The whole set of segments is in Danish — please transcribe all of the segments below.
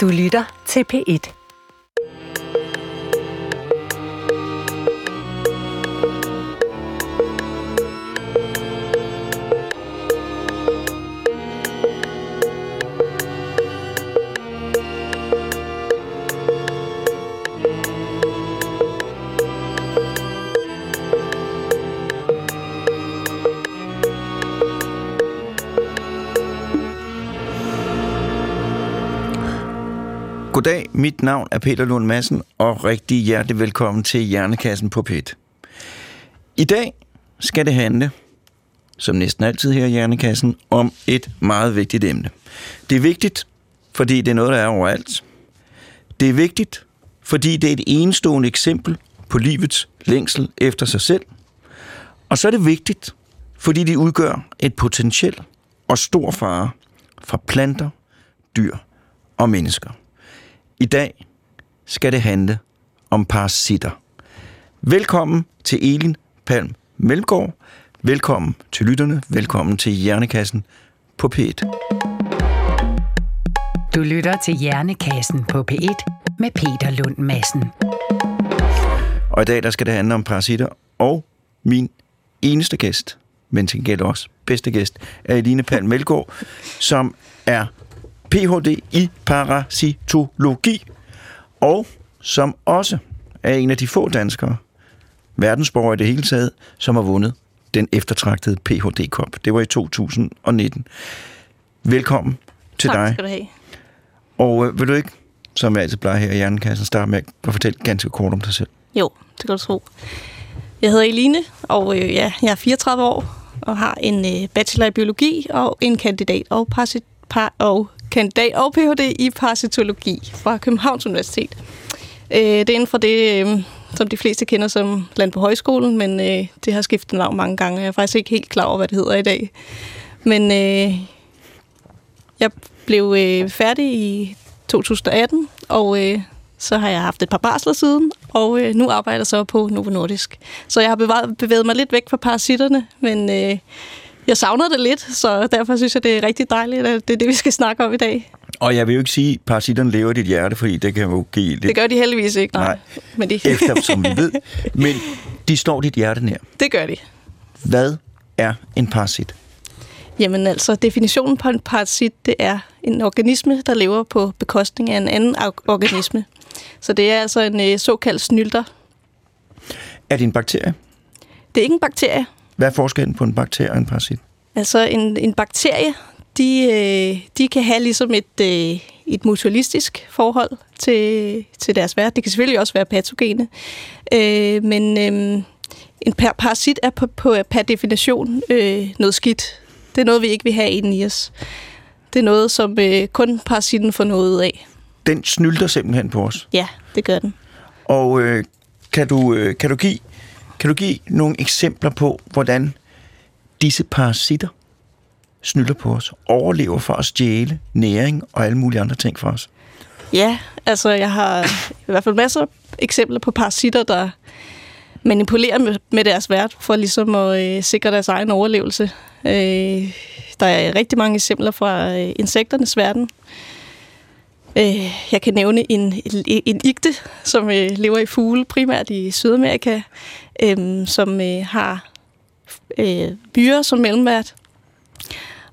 Du lytter til P1. Goddag, mit navn er Peter Lund Madsen, og rigtig hjertelig velkommen til Hjernekassen på PET. I dag skal det handle, som næsten altid her i Hjernekassen, om et meget vigtigt emne. Det er vigtigt, fordi det er noget, der er overalt. Det er vigtigt, fordi det er et enestående eksempel på livets længsel efter sig selv. Og så er det vigtigt, fordi det udgør et potentiel og stor fare for planter, dyr og mennesker. I dag skal det handle om parasitter. Velkommen til Elin Palm Melgaard. Velkommen til lytterne. Velkommen til Hjernekassen på P1. Du lytter til Hjernekassen på P1 med Peter Lund Madsen. Og i dag der skal det handle om parasitter, og min eneste gæst, men til gengæld også bedste gæst, er Eline Palm Melgaard, som er Ph.D. i parasitologi, og som også er en af de få danskere, verdensborgere i det hele taget, som har vundet den eftertragtede Ph.D.-kop. Det var i 2019. Velkommen til tak dig. skal du have. Og øh, vil du ikke, som jeg altid plejer her i Hjernekassen, starte med at fortælle ganske kort om dig selv? Jo, det kan du tro. Jeg hedder Eline, og øh, ja, jeg er 34 år og har en øh, bachelor i biologi og en kandidat og, parasit, par, og kandidat og Ph.D. i parasitologi fra Københavns Universitet. Øh, det er inden for det, øh, som de fleste kender som Land på Højskolen, men øh, det har skiftet navn mange gange, jeg er faktisk ikke helt klar over, hvad det hedder i dag. Men øh, jeg blev øh, færdig i 2018, og øh, så har jeg haft et par barsler siden, og øh, nu arbejder jeg så på Novo Nordisk. Så jeg har bevæget, bevæget mig lidt væk fra parasitterne, men øh, jeg savner det lidt, så derfor synes jeg, det er rigtig dejligt, at det er det, vi skal snakke om i dag. Og jeg vil jo ikke sige, at parasitterne lever i dit hjerte, fordi det kan jo give lidt Det gør de heldigvis ikke, nej. Nej. Men de, efter, som vi ved. Men de står dit hjerte nær. det gør de. Hvad er en parasit? Jamen altså, definitionen på en parasit, det er en organisme, der lever på bekostning af en anden or- organisme. Så det er altså en øh, såkaldt snylter. Er det en bakterie? Det er ikke en bakterie. Hvad er forskellen på en bakterie og en parasit? Altså en, en bakterie, de, øh, de kan have ligesom et, øh, et mutualistisk forhold til, til deres vært. Det kan selvfølgelig også være patogene. Øh, men øh, en par- parasit er på, på, per definition øh, noget skidt. Det er noget, vi ikke vil have inde i os. Det er noget, som øh, kun parasitten får noget af. Den snylter simpelthen på os. Ja, det gør den. Og øh, kan, du, øh, kan, du give, kan du give nogle eksempler på, hvordan disse parasitter snylder på os, overlever for at stjæle næring og alle mulige andre ting for os? Ja, altså jeg har i hvert fald masser af eksempler på parasitter, der manipulerer med, med deres vært for ligesom at øh, sikre deres egen overlevelse. Øh, der er rigtig mange eksempler fra øh, insekternes verden. Øh, Øh, jeg kan nævne en, en, igte, som øh, lever i fugle, primært i Sydamerika, øh, som øh, har øh, myrer som mellemvært.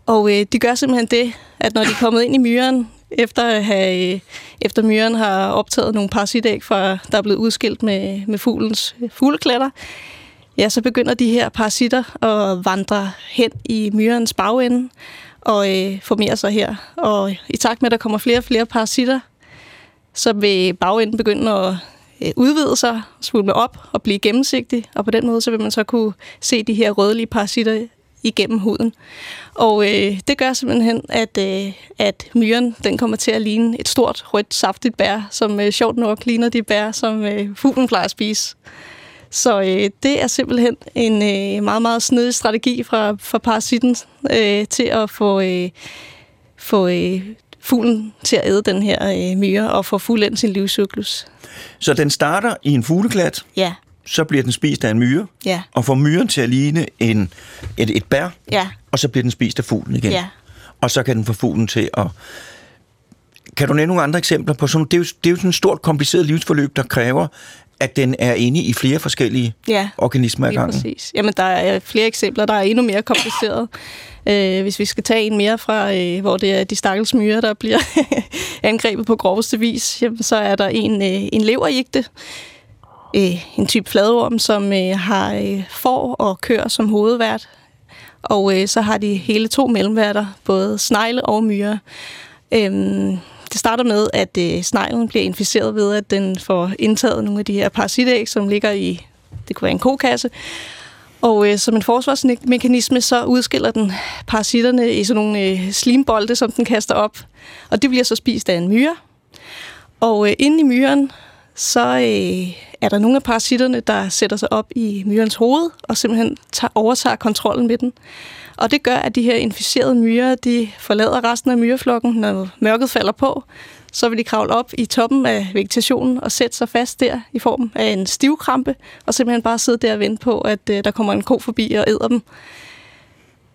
Og øh, de gør simpelthen det, at når de er kommet ind i myren, efter, at have, øh, efter myren har optaget nogle parasitæg, fra, der er blevet udskilt med, med fuglens øh, fugleklatter, fugleklætter, ja, så begynder de her parasitter at vandre hen i myrens bagende og øh, formerer sig her. Og i takt med, at der kommer flere og flere parasitter, så vil bagenden begynde at øh, udvide sig, svulme op og blive gennemsigtig, og på den måde så vil man så kunne se de her rødlige parasitter igennem huden. Og øh, det gør simpelthen, at, øh, at myren den kommer til at ligne et stort, rødt, saftigt bær, som øh, sjovt nok ligner de bær, som øh, fuglen plejer at spise. Så øh, det er simpelthen en øh, meget, meget snedig strategi fra, fra parasitten øh, til at få, øh, få øh, fuglen til at æde den her øh, myre og få fuldendt sin livscyklus. Så den starter i en fugleklat, Ja, så bliver den spist af en myre, ja, og får myren til at ligne en, et, et bær, ja, og så bliver den spist af fuglen igen. ja. Og så kan den få fuglen til at Kan du nævne nogle andre eksempler på sådan, det er jo, det er jo sådan et stort, kompliceret livsforløb, der kræver, at den er inde i flere forskellige Ja, organismer ad gangen. præcis. Jamen, der er flere eksempler, der er endnu mere kompliceret. Øh, hvis vi skal tage en mere fra, øh, hvor det er de stakkels myrer, der bliver angrebet på groveste vis, jamen, så er der en, øh, en leverjigte, øh, en type fladorm, som øh, har øh, får og køer som hovedvært. Og øh, så har de hele to mellemværter, både snegle og myrer. Øhm, det starter med, at øh, sneglen bliver inficeret ved, at den får indtaget nogle af de her parasitæg, som ligger i, det kunne være en kokasse. Og øh, som en forsvarsmekanisme, så udskiller den parasitterne i sådan nogle øh, slimbolde, som den kaster op. Og det bliver så spist af en myre. Og øh, inde i myren, så øh, er der nogle af parasitterne, der sætter sig op i myrens hoved, og simpelthen tager, overtager kontrollen med den. Og det gør, at de her inficerede myrer, de forlader resten af myreflokken, når mørket falder på. Så vil de kravle op i toppen af vegetationen og sætte sig fast der i form af en stivkrampe, og simpelthen bare sidde der og vente på, at øh, der kommer en ko forbi og æder dem.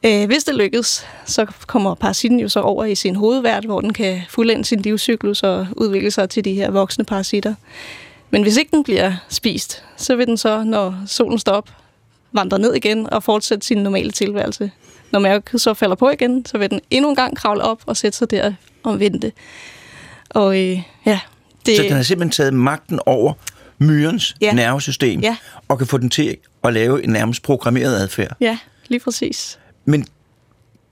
Øh, hvis det lykkes, så kommer parasitten jo så over i sin hovedvært, hvor den kan fuldende sin livscyklus og udvikle sig til de her voksne parasitter. Men hvis ikke den bliver spist, så vil den så, når solen står op, vandre ned igen og fortsætte sin normale tilværelse. Når mørket så falder på igen, så vil den endnu en gang kravle op og sætte sig der og vente. Og øh, ja, det, Så den har simpelthen taget magten over myrens Ja. nervesystem, Ja. og kan få den til at lave en nærmest programmeret adfærd. ja, lige præcis. Men,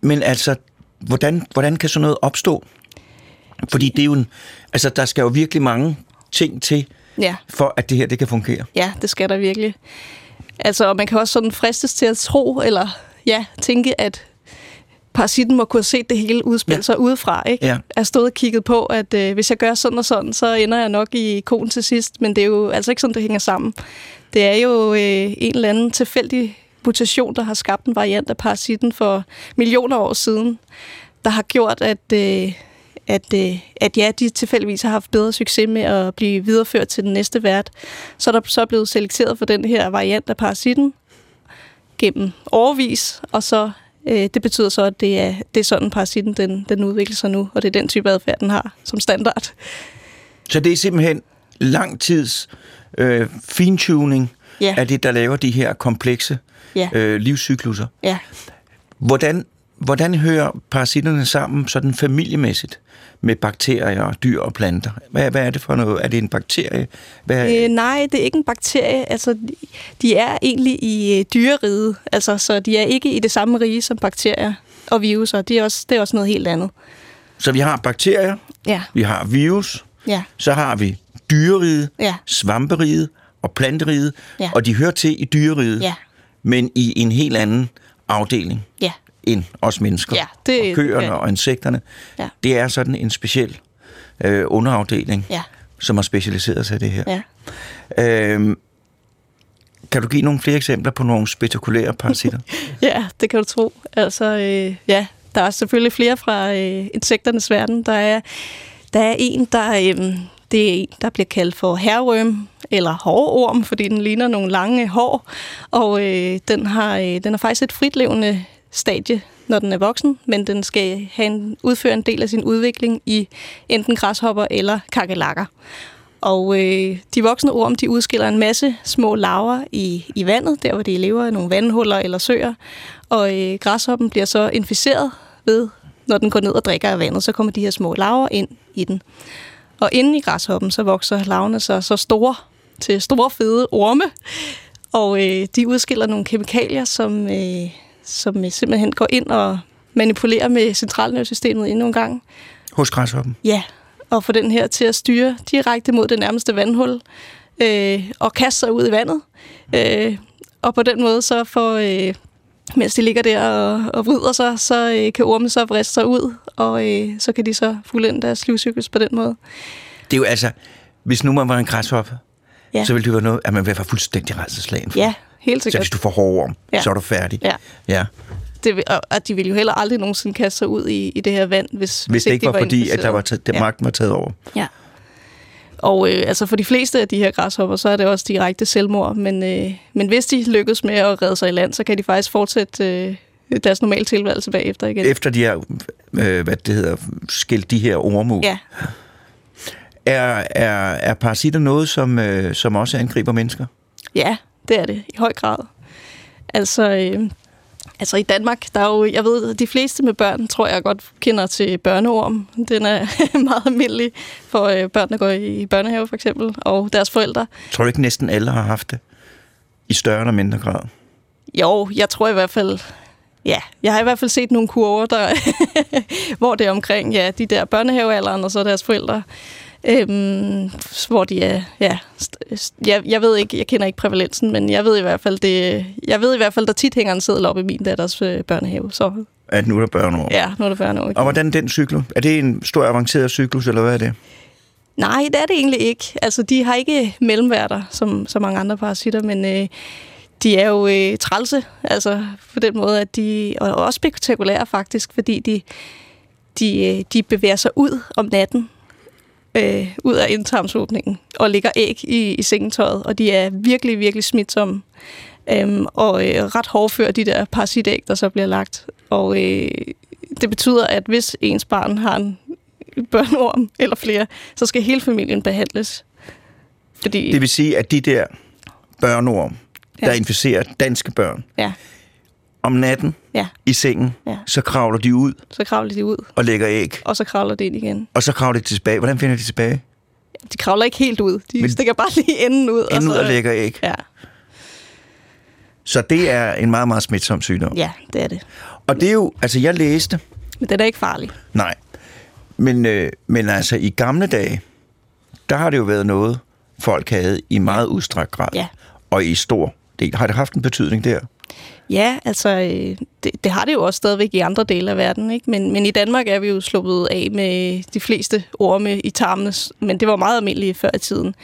men altså, hvordan, hvordan kan sådan noget opstå? Fordi det er jo en, altså, der skal jo virkelig mange ting til, Ja. for at det her det kan fungere. Ja, det skal der virkelig. Altså, og man kan også sådan fristes til at tro, eller ja, tænke, at parasitten må kunne have set det hele udspille Ja. sig udefra, ikke? Ja. Er stået og kigget på, at øh, hvis jeg gør sådan og sådan, så ender jeg nok i konen til sidst, men det er jo altså ikke sådan, det hænger sammen. Det er jo øh, en eller anden tilfældig mutation, der har skabt en variant af parasitten for millioner år siden, der har gjort, at, øh, at, øh, at ja, de tilfældigvis har haft bedre succes med at blive videreført til den næste vært. Så er der så blevet selekteret for den her variant af parasitten gennem overvis, og så øh, det betyder så, at det er, det er sådan, parasitten den, den udvikler sig nu, og det er den type adfærd, den har som standard. Så det er simpelthen lang tids øh, fintuning Ja. af det, der laver de her komplekse Ja, øh, livscykluser. ja. Hvordan, hvordan hører parasitterne sammen sådan familiemæssigt med bakterier, dyr og planter? Hvad, hvad er det for noget? Er det en bakterie? Hvad, Øh, nej, det er ikke en bakterie. Altså, de- de er egentlig i øh, dyreriget, altså, så de er ikke i det samme rige som bakterier og viruser. Det er også, det er også noget helt andet. Så vi har bakterier, Ja, vi har virus, ja, så har vi dyreriget, ja, svamperiget og planteriget, Ja. og de hører til i dyreriget, ja, men i en helt anden afdeling ja. End os mennesker. Ja, det- og køerne ja. og insekterne. Ja. Det er sådan en speciel øh, underafdeling, Ja, som har specialiseret sig i det her. ja. Øhm, kan du give nogle flere eksempler på nogle spektakulære parasitter? Ja, det kan du tro. Altså, øh, ja, der er selvfølgelig flere fra øh, insekternes verden. Der er, der er en, der, øh, det er en, der bliver kaldt for herrøm, eller hårorm, fordi den ligner nogle lange hår. Og øh, den, har, øh, den har faktisk et fritlevende stadie, når den er voksen, men den skal have en, udføre en del af sin udvikling i enten græshopper eller kakelakker. Og øh, de voksne orm, de udskiller en masse små larver i, i vandet, der hvor de lever i nogle vandhuller eller søer. Og øh, græshoppen bliver så inficeret ved, når den går ned og drikker af vandet, så kommer de her små larver ind i den. Og inde i græshoppen, så vokser larverne så, så store til store fede orme. Og øh, de udskiller nogle kemikalier, som, øh, som øh, simpelthen går ind og manipulerer med centralnervesystemet endnu en gang. Hos græshoppen? Ja, og få den her til at styre direkte mod det nærmeste vandhul øh, og kaste sig ud i vandet. Øh, og på den måde så får, øh, mens de ligger der og, og vrider sig, så øh, kan ormen så vriste sig ud, og øh, så kan de så fuldende deres livscyklus på den måde. Det er jo altså, hvis nu man var en græshoppe, ja. Så ville det være noget, at man ville være fuldstændig redselslagen. Ja, helt Så hvis sikkert. du får orm, ja. Så er du færdig. Ja. ja. Det, vil- og, og de ville jo heller aldrig nogensinde kaste sig ud i, i det her vand, hvis, Hvis det ikke de var fordi, at der var taget, Ja. magten var taget over. Ja. Og øh, altså for de fleste af de her græshopper, så er det også direkte selvmord. Men, øh, men hvis de lykkes med at redde sig i land, så kan de faktisk fortsætte øh, deres normale tilværelse bagefter igen. Efter de har, øh, hvad det hedder, skilt de her orme ud. Ja, Er, er, er parasitter noget, som, øh, som også angriber mennesker? Ja, det er det i høj grad. Altså, øh, altså i Danmark, der er jo, jeg ved, de fleste med børn, tror jeg godt kender til børneorm. Den er meget almindelig for øh, børn, der går i børnehave for eksempel, og deres forældre. Tror du ikke næsten alle har haft det? I større eller mindre grad? Jo, jeg tror i hvert fald, ja, jeg har i hvert fald set nogle kurver, der, hvor det er omkring ja, de der børnehavealderen og så deres forældre. Øhm, hvor de er, ja, jeg, jeg ved ikke, jeg kender ikke prævalensen, men jeg ved i hvert fald, det, jeg ved i hvert fald, der tit hænger en seddel op i min datters øh, børnehave. Så. At nu er der børneår? Ja, nu er der børneår. Og hvordan den cyklus? Er det en stor avanceret cyklus, eller hvad er det? Nej, det er det egentlig ikke. Altså, de har ikke mellemværter, som så mange andre parasitter, men øh, de er jo øh, trælse, altså på den måde, at de, og også spektakulære faktisk, fordi de, de, øh, de bevæger sig ud om natten, øh, ud af indtarmsåbningen og lægger æg i, i sengetøjet, og de er virkelig, virkelig smitsomme. Øhm, og øh, ret hårdfør de der parasitæg, der så bliver lagt. Og øh, det betyder, at hvis ens barn har en børneorm eller flere, så skal hele familien behandles. Fordi, det vil sige, at de der børneorm, ja. der inficerer danske børn, ja. Om natten ja. i sengen, ja. så kravler de ud. Så kravler de ud. Og lægger æg. Og så kravler de ind igen. Og så kravler de tilbage. Hvordan finder de tilbage? De kravler ikke helt ud. De Men stikker bare lige enden ud. Enden og, så, ud og lægger æg. Ja. Så det er en meget, meget smitsom sygdom. Ja, det er det. Og det er jo, altså jeg læste... Men den er ikke farlig. Nej. Men, øh, men altså i gamle dage, der har det jo været noget, folk havde i meget udstrakt grad. Ja. Og i stor del. Har det haft en betydning der? Ja, altså øh, det, det har det jo også stadigvæk i andre dele af verden, ikke? Men, men i Danmark er vi jo sluppet af med de fleste orme i tarmene, men det var meget almindeligt før i tiden.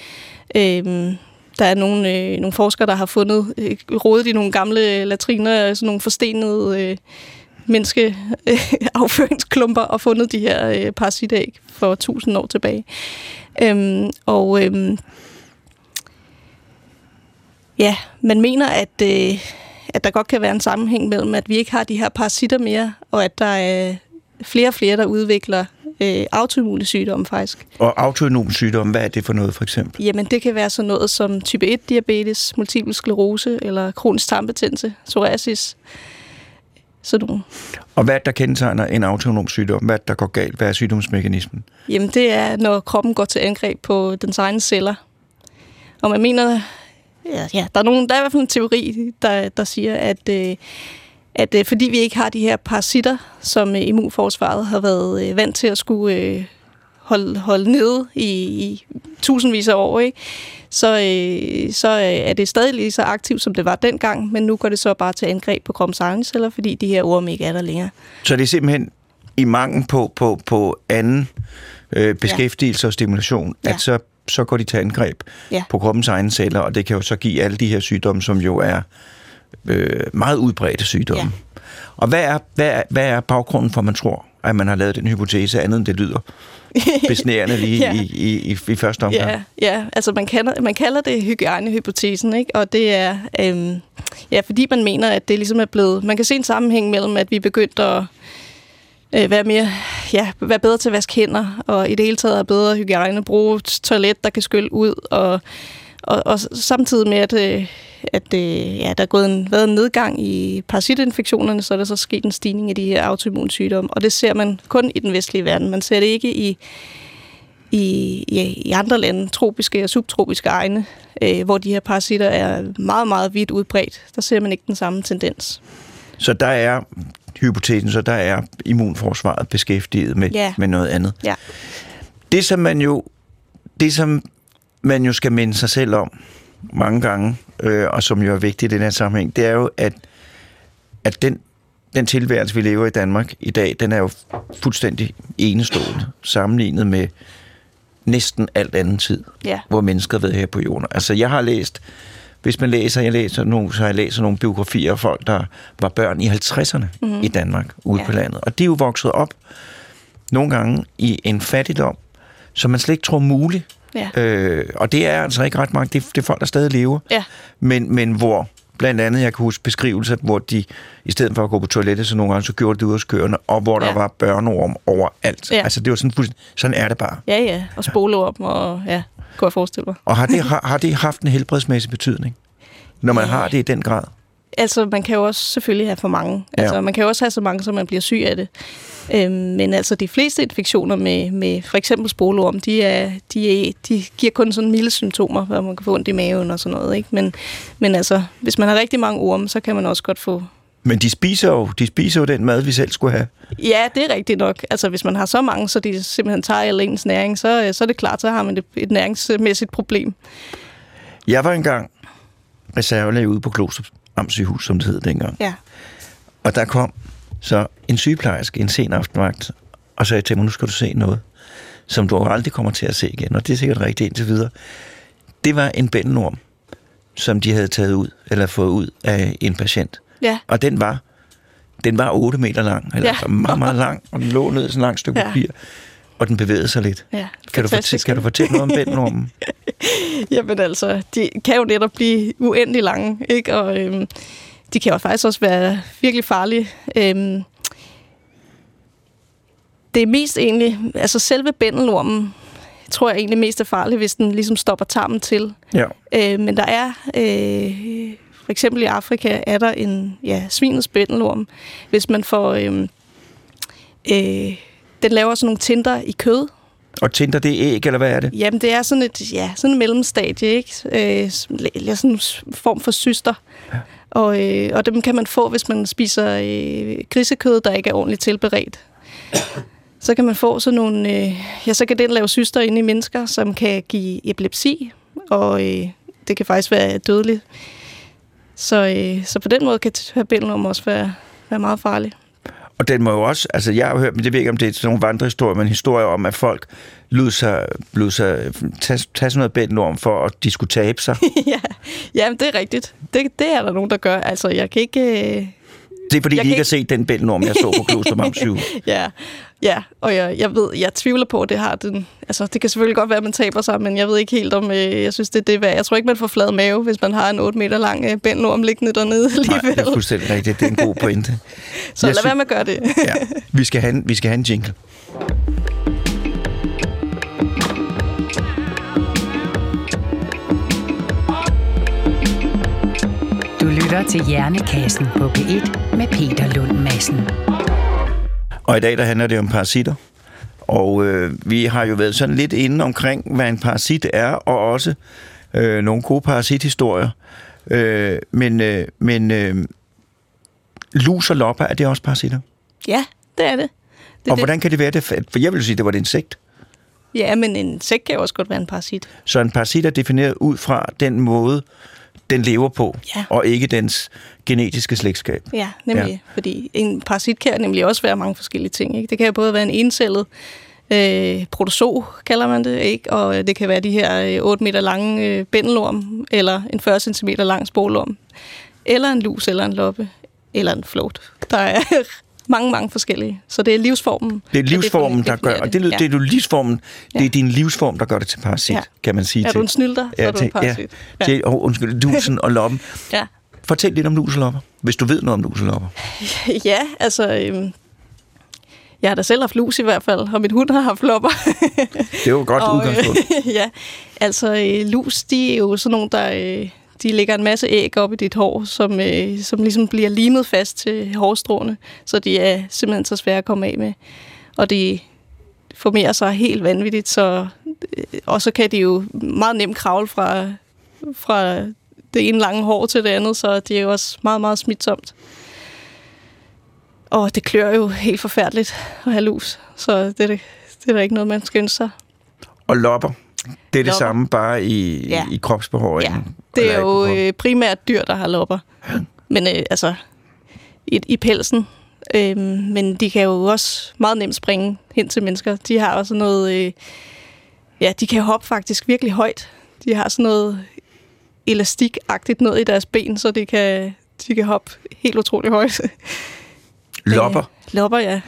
Øhm, der er nogle, øh, nogle forskere, der har fundet, øh, rodet i nogle gamle latriner, sådan nogle forstenede øh, menneskeafføringsklumper øh, og fundet de her øh, parasitæg for tusind år tilbage. Øhm, og øhm, ja, man mener, at, øh, at der godt kan være en sammenhæng mellem, at vi ikke har de her parasitter mere, og at der er flere og flere, der udvikler øh, autoimmune sygdomme faktisk. Og autoimmune sygdomme, hvad er det for noget for eksempel? Jamen det kan være sådan noget som type 1 diabetes, multiple sklerose eller kronisk tarmbetændelse, psoriasis. Sådan nogle. Og hvad der kendetegner en autonom sygdom? Hvad der går galt? Hvad er sygdomsmekanismen? Jamen det er, når kroppen går til angreb på dens egne celler. Og man mener, ja, ja der, er nogen, der er i hvert fald en teori, der, der siger, at, øh, at øh, fordi vi ikke har de her parasitter, som øh, immunforsvaret har været øh, vant til at skulle øh, holde, holde nede i, i tusindvis af år, ikke? så, øh, så øh, er det stadig lige så aktivt, som det var dengang, men nu går det så bare til angreb på kroppens egne celler, fordi de her orme ikke er der længere. Så det er simpelthen i mangel på, på, på anden øh, beskæftigelse ja. og stimulation, ja. at så, så går de til angreb ja. på kroppens egne celler, og det kan jo så give alle de her sygdomme, som jo er øh, meget udbredte sygdomme. Ja. Og hvad er, hvad, er, hvad er baggrunden for, at man tror, at man har lavet den hypotese, andet end det lyder besnærende lige ja. i, i, i, i første omgang? Ja, ja. altså man kalder, man kalder det hygiejnehypotesen, ikke? og det er, øhm, ja, fordi man mener, at det ligesom er blevet, man kan se en sammenhæng mellem, at vi begyndte at øh, være mere, ja, være bedre til at vaske hænder, og i det hele taget er bedre hygiejne, bruge toilet, der kan skylle ud, og, og, og samtidig med, at, øh, at øh, ja, der er gået en, været en nedgang i parasitinfektionerne, så er der så sket en stigning i de her autoimmunsygdomme, og det ser man kun i den vestlige verden. Man ser det ikke i, i, i, i andre lande, tropiske og subtropiske egne, øh, hvor de her parasitter er meget, meget vidt udbredt. Der ser man ikke den samme tendens. Så der er hypotesen, så der er immunforsvaret beskæftiget med, ja. med noget andet. Ja. Det, som man jo, det, som man jo skal minde sig selv om mange gange, øh, og som jo er vigtigt i den her sammenhæng, det er jo, at, at den, den tilværelse, vi lever i Danmark i dag, den er jo fuldstændig enestående sammenlignet med næsten alt anden tid, ja. hvor mennesker været her på jorden. Altså, jeg har læst, hvis man læser, jeg læser nogle, så jeg læst nogle biografier af folk, der var børn i 50'erne mm-hmm. i Danmark, ude ja. på landet. Og de er jo vokset op nogle gange i en fattigdom, som man slet ikke tror muligt. Ja. Øh, og det er altså ikke ret mange, det, det er folk, der stadig lever. Ja. Men, men hvor blandt andet, jeg kan huske beskrivelser, hvor de, i stedet for at gå på toilettet, så nogle gange, så gjorde de ud af skørene, og hvor der Ja. var børneorm overalt. Ja. Altså, det var sådan, fuldstændig- sådan er det bare. Ja, ja. Og spoleorm, og ja, kunne jeg forestille mig. Og har det, har, har det haft en helbredsmæssig betydning? Når man Ja. har det i den grad? Altså, man kan jo også selvfølgelig have for mange. Ja. Altså, man kan jo også have så mange, så man bliver syg af det. Øhm, men altså, de fleste infektioner med, med for eksempel spoleorm, de, er, de, er, de giver kun sådan milde symptomer, hvor man kan få ondt i maven og sådan noget. Ikke? Men, men altså, hvis man har rigtig mange orme, så kan man også godt få... Men de spiser jo, de spiser jo den mad, vi selv skulle have. Ja, det er rigtigt nok. Altså, hvis man har så mange, så de simpelthen tager al ens næring, så, øh, så er det klart, så har man et, et næringsmæssigt problem. Jeg var engang reservelæge ude på Kloster Amtssygehus, som det hed dengang. Ja. Og der kom så en sygeplejerske en sen aftenvagt og sagde til mig, nu skal du se noget, som du aldrig kommer til at se igen. Og det er sikkert rigtigt indtil videre. Det var en bændenorm, som de havde taget ud, eller fået ud af en patient. Ja. Og den var, den var 8 meter lang, eller Ja. altså meget, meget lang, og den lå ned i sådan et langt stykke Ja. papir, og den bevægede sig lidt. ja Kan du, fortælle, kan du fortælle noget om bændenormen? Jamen altså, de kan jo netop blive uendelig lange, ikke? Og øhm, de kan jo faktisk også være virkelig farlige. Øhm, det er mest egentlig, altså selve bændelormen, tror jeg egentlig mest er farlig, hvis den ligesom stopper tarmen til. Ja. Øh, men der er, øh, for eksempel i Afrika, er der en ja, svinets bændelorm. Hvis man får, øh, øh, den laver sådan nogle tinter i kød, Og tænder det er æg, eller hvad er det? Jamen, det er sådan et ja, sådan et mellemstadie, ikke? Øh, sådan en form for syster. Ja. Og, øh, og dem kan man få, hvis man spiser øh, grisekød, der ikke er ordentligt tilberedt. Så kan man få sådan nogle... Øh, ja, så kan den lave syster inde i mennesker, som kan give epilepsi, og øh, det kan faktisk være dødeligt. Så, øh, så på den måde kan tuberkulom også være, være meget farlig. Og den må jo også, altså jeg har hørt, men det ved ikke, om det er sådan nogle vandrehistorier, men historier om, at folk lød sig, lød sig tage, tage sådan noget bændenorm for, at de skulle tabe sig. ja, jamen, det er rigtigt. Det, det er der nogen, der gør. Altså, jeg kan ikke... Øh, det er fordi, Jeg de kan ikke har set den bændenorm, jeg så på Klostermam 7. Ja, ja og jeg, jeg ved, jeg tvivler på, at det har den... Altså, det kan selvfølgelig godt være, at man taber sig, men jeg ved ikke helt om... Øh, jeg synes, det er det værd. Jeg tror ikke, man får flad mave, hvis man har en 8 meter lang øh, bændelorm liggende dernede Nej, alligevel. det er fuldstændig rigtigt. Det er en god pointe. Så Jeg lad sy- være med at gøre det. Ja, vi skal have en, vi skal have en jingle. lytter til Hjernekassen på P1 med Peter Lund Madsen. Og i dag der handler det om parasitter. Og øh, vi har jo været sådan lidt inde omkring, hvad en parasit er, og også øh, nogle gode parasithistorier. Øh, men øh, men øh, lus og lopper, er det også parasitter? Ja, det er det. det, og det. hvordan kan det være det? For jeg vil sige, det var et insekt. Ja, men en sæk kan jo også godt være en parasit. Så en parasit er defineret ud fra den måde, den lever på, Ja. og ikke dens genetiske slægtskab. Ja, nemlig. Ja. Fordi en parasit kan nemlig også være mange forskellige ting. Ikke? Det kan både være en encellet øh, protozoo, kalder man det, ikke? og det kan være de her øh, 8 meter lange øh, bændelorm, eller en 40 cm lang spolorm, eller en lus, eller en loppe, eller en float. Der er mange, mange forskellige. Så det er livsformen. Det er livsformen, der definerer gør, og det, det, Ja. det er jo livsformen, Ja. det er din livsform, der gør det til parasit, Ja. kan man sige Er til. du en snylter, så er du en til, parasit. Ja, til, oh, undskyld, lusen og loppen. Ja. Fortæl lidt om luselopper, hvis du ved noget om luselopper. Ja, altså... Øhm, jeg har da selv haft lus i hvert fald, og min hund har haft lopper. Det er jo et godt Og, udgangspunkt. Øh, ja, altså øh, lus, de er jo sådan nogle, der øh, de lægger en masse æg op i dit hår, som, øh, som ligesom bliver limet fast til hårstråene, så de er simpelthen så svære at komme af med. Og de formerer sig helt vanvittigt, så, øh, og så kan de jo meget nemt kravle fra, fra det ene lange hår til det andet, så det er jo også meget, meget smitsomt. Og det klør jo helt forfærdeligt at have lus, så det er, det er der ikke noget, man skal ønske sig. Og lopper, det er det Lopper. samme, bare i, Ja. i kropsbehåringen. Ja, det er jo øh, primært dyr, der har lopper. Men øh, altså, i, i pelsen. Øh, men de kan jo også meget nemt springe hen til mennesker. De har også noget... Øh, ja, de kan hoppe faktisk virkelig højt. De har sådan noget elastikagtigt noget i deres ben, så de kan, de kan hoppe helt utrolig højt. Lopper. Øh, lopper, ja.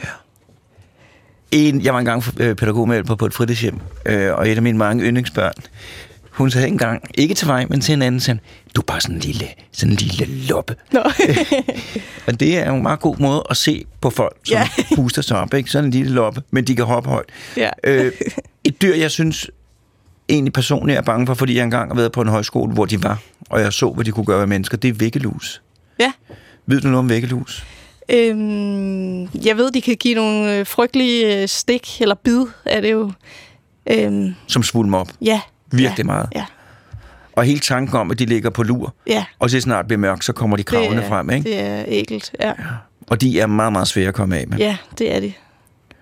En, jeg var engang øh, pædagogmedhjælper på et fritidshjem, øh, og et af mine mange yndlingsbørn, hun sagde engang, ikke til mig, men til en anden, sagde, du er bare sådan en lille, sådan en lille loppe. Nå. Og det er en meget god måde at se på folk, som ja. Puster sig op, ikke? Sådan en lille loppe, men de kan hoppe højt. ja. Øh, et dyr, jeg synes egentlig personligt er bange for, fordi jeg engang har været på en højskole, hvor de var, og jeg så, hvad de kunne gøre ved mennesker, det er væggelus. ja. Ved du noget om væggelus? Øhm, jeg ved, de kan give nogle øh, frygtelige øh, stik, eller bid, er det jo. Øhm, Som svulmer op ja. virkelig ja. meget. Ja, Og hele tanken om, at de ligger på lur, ja. og så snart bliver mørkt, så kommer de kravende frem, ikke? Det er ægelt, ja. Og de er meget, meget svære at komme af med. Ja, det er det.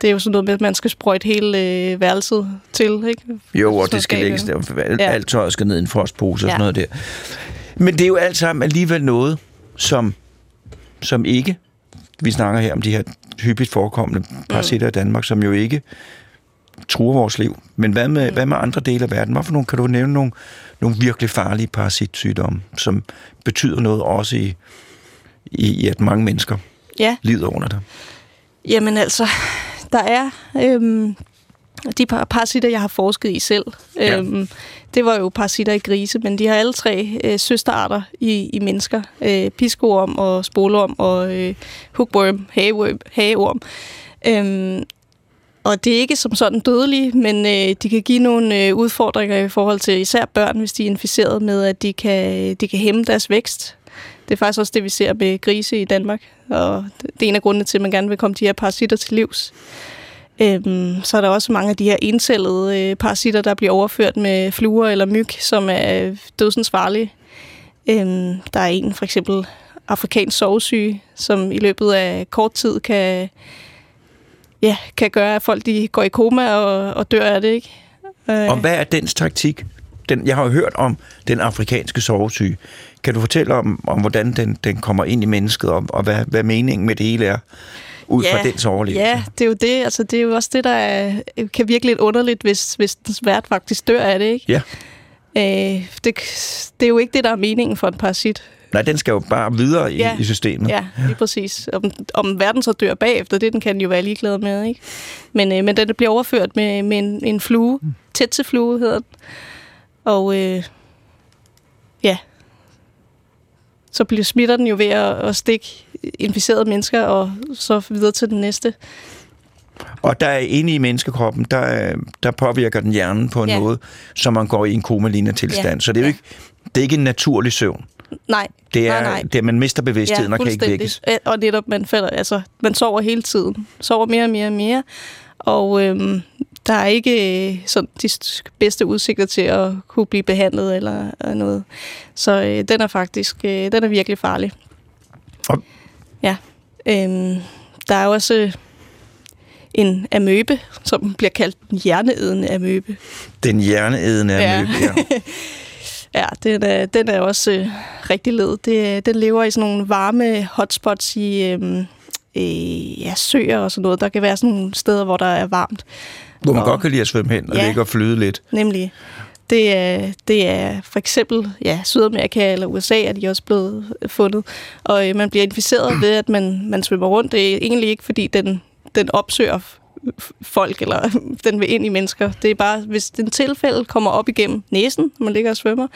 Det er jo sådan noget med, at man skal sprøjte hele øh, værelset til, ikke? Jo, og det skal lægges der. Alt, Ja. alt tøjet skal ned i en frostpose og Ja. sådan noget der. Men det er jo alt sammen alligevel noget, som, som ikke... Vi snakker her om de her hyppigt forekommende parasitter mm. i Danmark, som jo ikke truer vores liv. Men hvad med, mm. hvad med andre dele af verden? Hvorfor nogle, kan du nævne nogle, nogle virkelig farlige parasitsygdomme, som betyder noget også i, i, i at mange mennesker Ja, lider under det? jamen altså, der er øhm, de par parasitter, jeg har forsket i selv. Ja. Øhm, det var jo parasitter i grise, men de har alle tre øh, søsterarter i, i mennesker. Øh, piskoorm og spolorm og øh, hookworm, hageworm, hageorm. Øhm, og det er ikke som sådan dødelige, men øh, de kan give nogle øh, udfordringer i forhold til især børn, hvis de er inficeret med, at de kan, de kan hæmme deres vækst. Det er faktisk også det, vi ser med grise i Danmark, og det er en af grundene til, at man gerne vil komme de her parasitter til livs. Øhm, så er der også mange af de her encellede øh, parasitter, der bliver overført med fluer eller myg, som er øh, dødsens farlige. Øhm, der er en, for eksempel afrikansk sovesyge, som i løbet af kort tid kan, ja, kan gøre, at folk de går i koma og, og dør af det. Ikke? Øh, Og hvad er dens taktik? Den, jeg har jo hørt om den afrikanske sovesyge. Kan du fortælle om, om hvordan den, den kommer ind i mennesket, og, og hvad, hvad meningen med det hele er, ud fra dens overlevelse? Ja, det er jo det. Altså, det er jo også det, der er, kan virke lidt underligt, hvis, hvis dens vært faktisk dør af det. Ikke? Ja. Øh, det, det er jo ikke det, der er meningen for en parasit. Nej, den skal jo bare videre i, Ja. i systemet. Ja, lige præcis. Om, om verden så dør bagefter, det den kan den jo være ligeglad med. Ikke? Men, øh, men den bliver overført med, med en, en flue. Tæt til flue hedder den. Og øh, ja, så bliver smitter den jo ved at, at stikke inficerede mennesker, og så videre til den næste. Og der er inde i menneskekroppen, der, er- der påvirker den hjernen på en Ja. måde, så man går i en komalignende tilstand. Ja. Så det er jo Ja. ikke, det er ikke en naturlig søvn. Nej, Det er, nej, nej. det er, man mister bevidstheden og kan ikke vækkes. Ja, Og netop, man, falder, altså, man sover hele tiden. Sover mere og mere og mere. Og øhm, der er ikke øh, sådan de bedste udsigter til at kunne blive behandlet eller øh, noget. Så øh, den er faktisk øh, den er virkelig farlig. Og- Ja. Øhm, der er også øh, en amøbe, som bliver kaldt den hjerneædende amøbe. Den hjerneædende Ja. amøbe. Ja. Ja, den er, den er også øh, rigtig led. Det, den lever i sådan nogle varme hotspots i øhm, øh, ja, søer og sådan noget. Der kan være sådan nogle steder, hvor der er varmt. Hvor man Og- godt kan lide at svømme hen og Ja. ligge og flyde lidt. Nemlig. Det er, det er for eksempel ja, Sydamerika eller USA, er de også blevet fundet. Og øh, man bliver inficeret ved, at man, man svømmer rundt. Det er egentlig ikke, fordi den, den opsøger folk, eller den vil ind i mennesker. Det er bare, hvis den tilfælde kommer op igennem næsen, når man ligger og svømmer,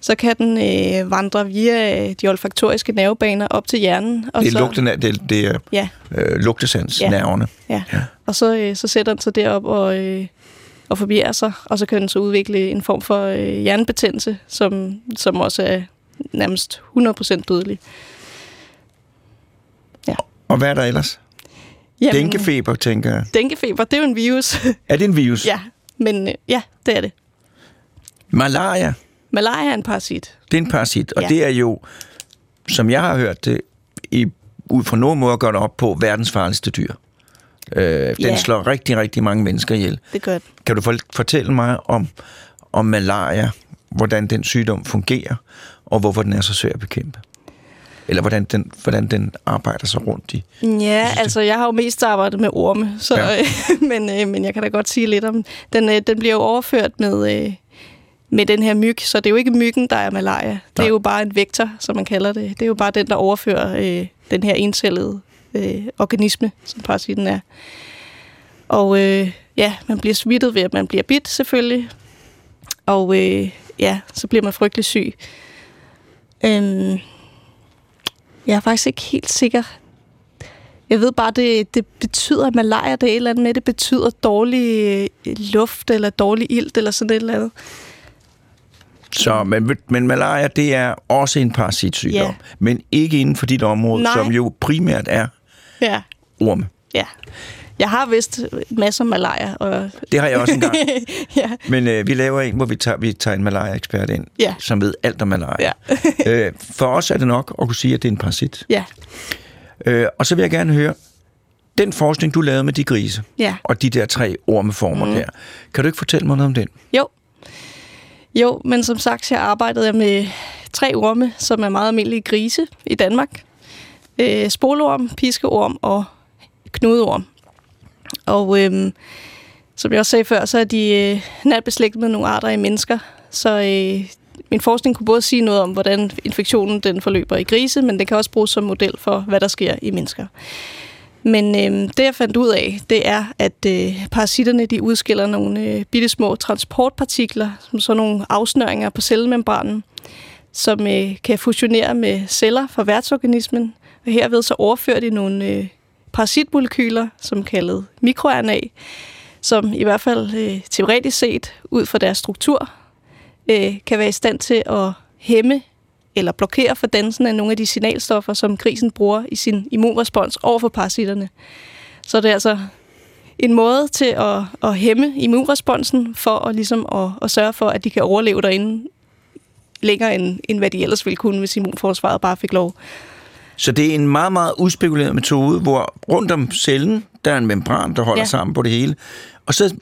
så kan den øh, vandre via øh, de olfaktoriske nervebaner op til hjernen. Og Det er, så, lugtene, det, det er Ja, øh, lugtesandsnerverne. ja. Ja. Og så, øh, så sætter den sig derop og, øh, og forvirrer sig, og så kan den så udvikle en form for øh, hjernebetændelse, som, som også er nærmest 100% dødelig. Og hvad er der ellers? Jamen, Dænkefeber, tænker jeg. Dænkefeber, det er jo en virus. Er det en virus? ja, men øh, ja, det er det. Malaria, Malaria er en parasit. det er en parasit, og Ja. det er jo, som jeg har hørt det, i, ud fra nogen måde gøre det op på, verdens farligste dyr. Øh, den Ja. slår rigtig, rigtig mange mennesker ihjel. Det gør det. Kan du for- fortælle mig om, om malaria, hvordan den sygdom fungerer, og hvorfor den er så svær at bekæmpe? Eller hvordan den, hvordan den arbejder sig rundt i? Ja, altså jeg har jo mest arbejdet med orme, så, ja. men, øh, men jeg kan da godt sige lidt om den. Øh, den bliver jo overført med, øh, med den her myg, så det er jo ikke myggen, der er malaria. Det Nej. er jo bare en vektor, som man kalder det. Det er jo bare den, der overfører øh, den her encellede øh, organisme, som parasitten er. Og øh, ja, man bliver smittet ved, at man bliver bidt selvfølgelig. Og øh, ja, så bliver man frygtelig syg. Øhm, jeg er faktisk ikke helt sikker. Jeg ved bare, det, det betyder, at malaria, det er et eller andet med, det betyder dårlig øh, luft, eller dårlig ilt, eller sådan et eller andet. Så, men, men malaria, det er også en parasitsygdom, Ja. men ikke inden for dit område, Nej. som jo primært er Ja. orme. Ja. Jeg har vist masser af malaria, og Det har jeg også engang. ja, Men øh, vi laver en, hvor vi tager, vi tager en malaria-ekspert ind, Ja. som ved alt om malaria. ja, øh, for os er det nok at kunne sige, at det er en parasit. ja, Øh, og så vil jeg gerne høre, den forskning, du lavede med de grise, ja. og de der tre ormeformer mm. der, kan du ikke fortælle mig noget om den? Jo. Jo, men som sagt, så arbejdede jeg med tre orme, som er meget almindelige grise i Danmark. Øh, spolorm, piskeorm og knudeorm. Og øh, som jeg også sagde før, så er de øh, nært beslægtet med nogle arter i mennesker. Så øh, min forskning kunne både sige noget om, hvordan infektionen den forløber i grise, men det kan også bruges som model for, hvad der sker i mennesker. Men øh, det, jeg fandt ud af, det er, at øh, parasitterne de udskiller nogle øh, bitte små transportpartikler, som sådan nogle afsnøringer på cellemembranen, som øh, kan fusionere med celler fra værtsorganismen. Og herved så overfører de nogle øh, parasitmolekyler, som kaldet mikroRNA, som i hvert fald øh, teoretisk set, ud fra deres struktur, øh, kan være i stand til at hæmme eller blokere for dansen af nogle af de signalstoffer, som grisen bruger i sin immunrespons over for parasitterne. Så det er altså en måde til at, at hæmme immunresponsen for at, ligesom at, at sørge for, at de kan overleve derinde længere end, end hvad de ellers ville kunne, hvis immunforsvaret bare fik lov. Så det er en meget, meget udspekuleret metode, hvor rundt om cellen, der er en membran, der holder ja. Sammen på det hele, og så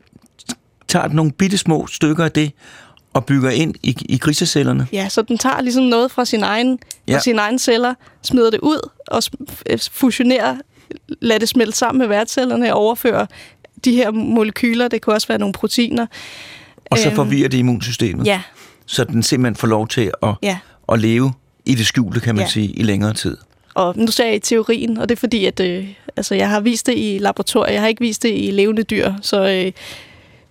tager den nogle bitte små stykker af det, og bygger ind i, i grisecellerne. Ja, så den tager ligesom noget fra sin egen, Ja. fra sine egne celler, smider det ud og fusionerer, lader det smelte sammen med værtscellerne og overfører de her molekyler, det kan også være nogle proteiner. Og så Øhm, forvirrer det immunsystemet, Ja, så den simpelthen får lov til at, ja. at leve i det skjulte, kan man Ja. sige, i længere tid. Og nu sagde jeg i teorien, og det er fordi, at øh, altså, jeg har vist det i laboratoriet, jeg har ikke vist det i levende dyr, så... Øh,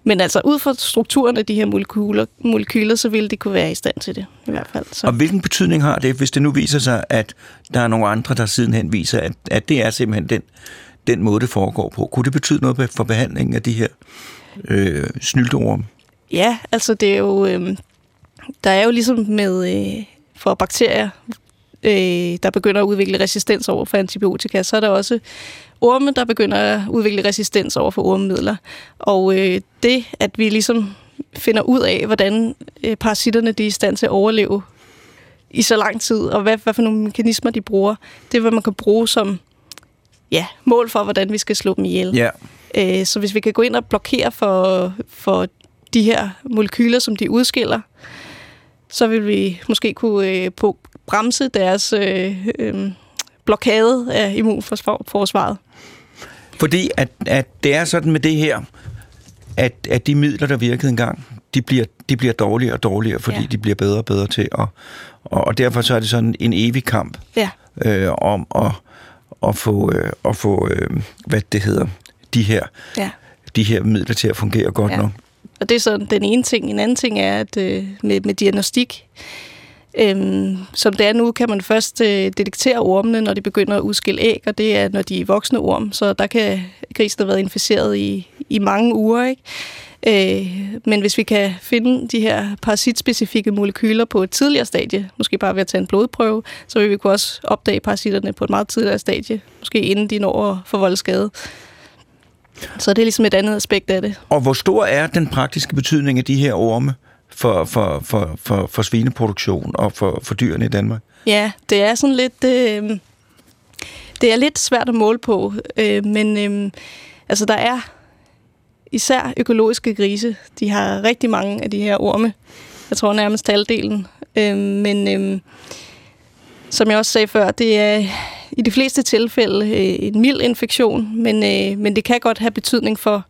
men altså, ud fra strukturen af de her molekyler, molekyler, så ville de kunne være i stand til det, i hvert fald. Så. Og hvilken betydning har det, hvis det nu viser sig, at der er nogle andre, der sidenhen viser, at, at det er simpelthen den, den måde, det foregår på? Kunne det betyde noget for behandlingen af de her øh, snylteorme? Ja, altså det er jo... Øh, der er jo ligesom med... Øh, for bakterier, øh, der begynder at udvikle resistens over for antibiotika, så er der også orme, der begynder at udvikle resistens over for ormemidler. Og øh, det, at vi ligesom finder ud af, hvordan øh, parasitterne de er i stand til at overleve i så lang tid, og hvad, hvad for nogle mekanismer de bruger, det er, hvad man kan bruge som ja, mål for, hvordan vi skal slå dem ihjel. Ja, Øh, så hvis vi kan gå ind og blokere for, for de her molekyler, som de udskiller, så vil vi måske kunne øh, på bremse deres øh, øh, blokade af immunforsvaret. fordi at, at det er sådan med det her, at, at de midler, der virkede engang, de bliver, de bliver dårligere og dårligere, fordi ja. De bliver bedre og bedre til at... Og, og derfor så er det sådan en evig kamp Ja, øh, om at, at få, øh, at få øh, hvad det hedder, de her, ja. de her midler til at fungere godt. Ja. nok. Og det er så den ene ting. En anden ting er, at øh, med, med diagnostik, øhm, som det er nu, kan man først øh, detektere ormene, når de begynder at udskille æg, og det er, når de er voksne orm. Så der kan grisen have været inficeret i, i mange uger, ikke? Øh, men hvis vi kan finde de her parasitspecifikke molekyler på et tidligere stadie, måske bare ved at tage en blodprøve, så vil vi kunne også opdage parasitterne på et meget tidligere stadie, måske inden de når at forvolde skade. Så det er ligesom et andet aspekt af det. Og hvor stor er den praktiske betydning af de her orme for, for, for, for, for svineproduktion og for, for dyrene i Danmark? Ja, det er sådan lidt... Øh, det er lidt svært at måle på, øh, men øh, altså der er især økologiske grise. De har rigtig mange af de her orme. Jeg tror nærmest halvdelen. Øh, men øh, som jeg også sagde før, det er i de fleste tilfælde øh, en mild infektion, men, øh, men det kan godt have betydning for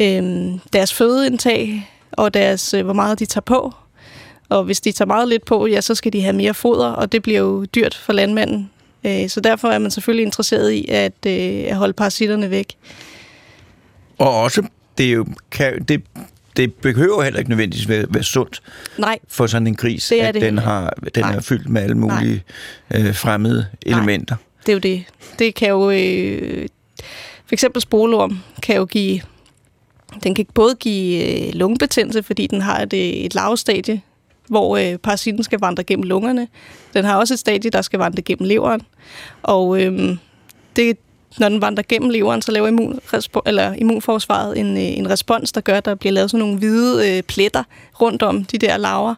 øh, deres fødeindtag og deres, øh, hvor meget de tager på. Og hvis de tager meget lidt på, ja, så skal de have mere foder, og det bliver jo dyrt for landmanden. Øh, Så derfor er man selvfølgelig interesseret i at, øh, at holde parasitterne væk. Og også, det, er jo, kan, det, det behøver heller ikke nødvendigvis være, være sundt Nej, for sådan en gris, Det at det den, har, den Nej. er fyldt med alle mulige øh, fremmede elementer. det er jo det. Det kan jo... Øh, for eksempel spolorm kan jo give... Den kan både give øh, lungebetændelse, fordi den har et, øh, et lavstadie, hvor øh, parasitten skal vandre gennem lungerne. Den har også et stadie, der skal vandre gennem leveren. Og øh, det, når den vandrer gennem leveren, så laver immun, eller immunforsvaret en, øh, en respons, der gør, at der bliver lavet sådan nogle hvide øh, pletter rundt om de der laver.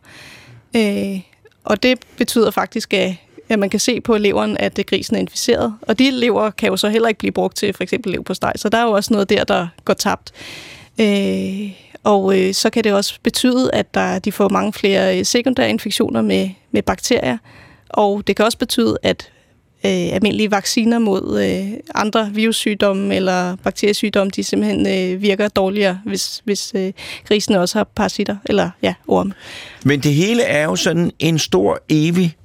Øh, og det betyder faktisk, at, at man kan se på leveren, at øh, grisen er inficeret. Og de lever kan jo så heller ikke blive brugt til for eksempel lev på steg. Så der er jo også noget der, der går tabt. Øh, og øh, så kan det også betyde, at der, de får mange flere øh, sekundære infektioner med, med bakterier. Og det kan også betyde, at øh, almindelige vacciner mod øh, andre virussygdomme eller bakteriesygdomme, de simpelthen øh, virker dårligere, hvis, hvis øh, grisen også har parasitter, eller ja, orme. Men det hele er jo sådan en stor, evig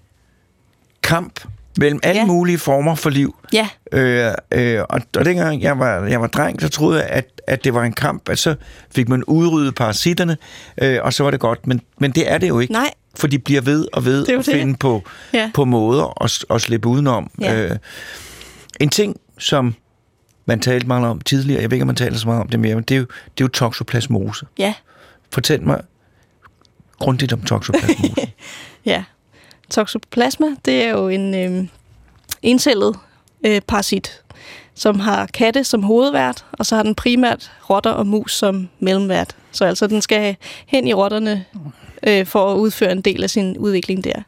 kamp mellem alle Ja. mulige former for liv. Ja, Øh, øh, og, og dengang jeg var, jeg var dreng, så troede jeg, at, at det var en kamp, at så fik man udryddet parasitterne, øh, og så var det godt. Men, men det er det jo ikke. nej, For de bliver ved og ved at det. finde på, ja. på måder at, at slippe udenom. Ja. Øh, en ting, som man talte meget om tidligere, jeg ved ikke, om man taler så meget om det mere, men det er jo, det er jo toxoplasmose. Ja, Fortæl mig grundigt om toxoplasmose. ja. Toxoplasma, det er jo en øh, encellet øh, parasit, som har katte som hovedvært, og så har den primært rotter og mus som mellemvært. Så altså, den skal hen i rotterne øh, for at udføre en del af sin udvikling der.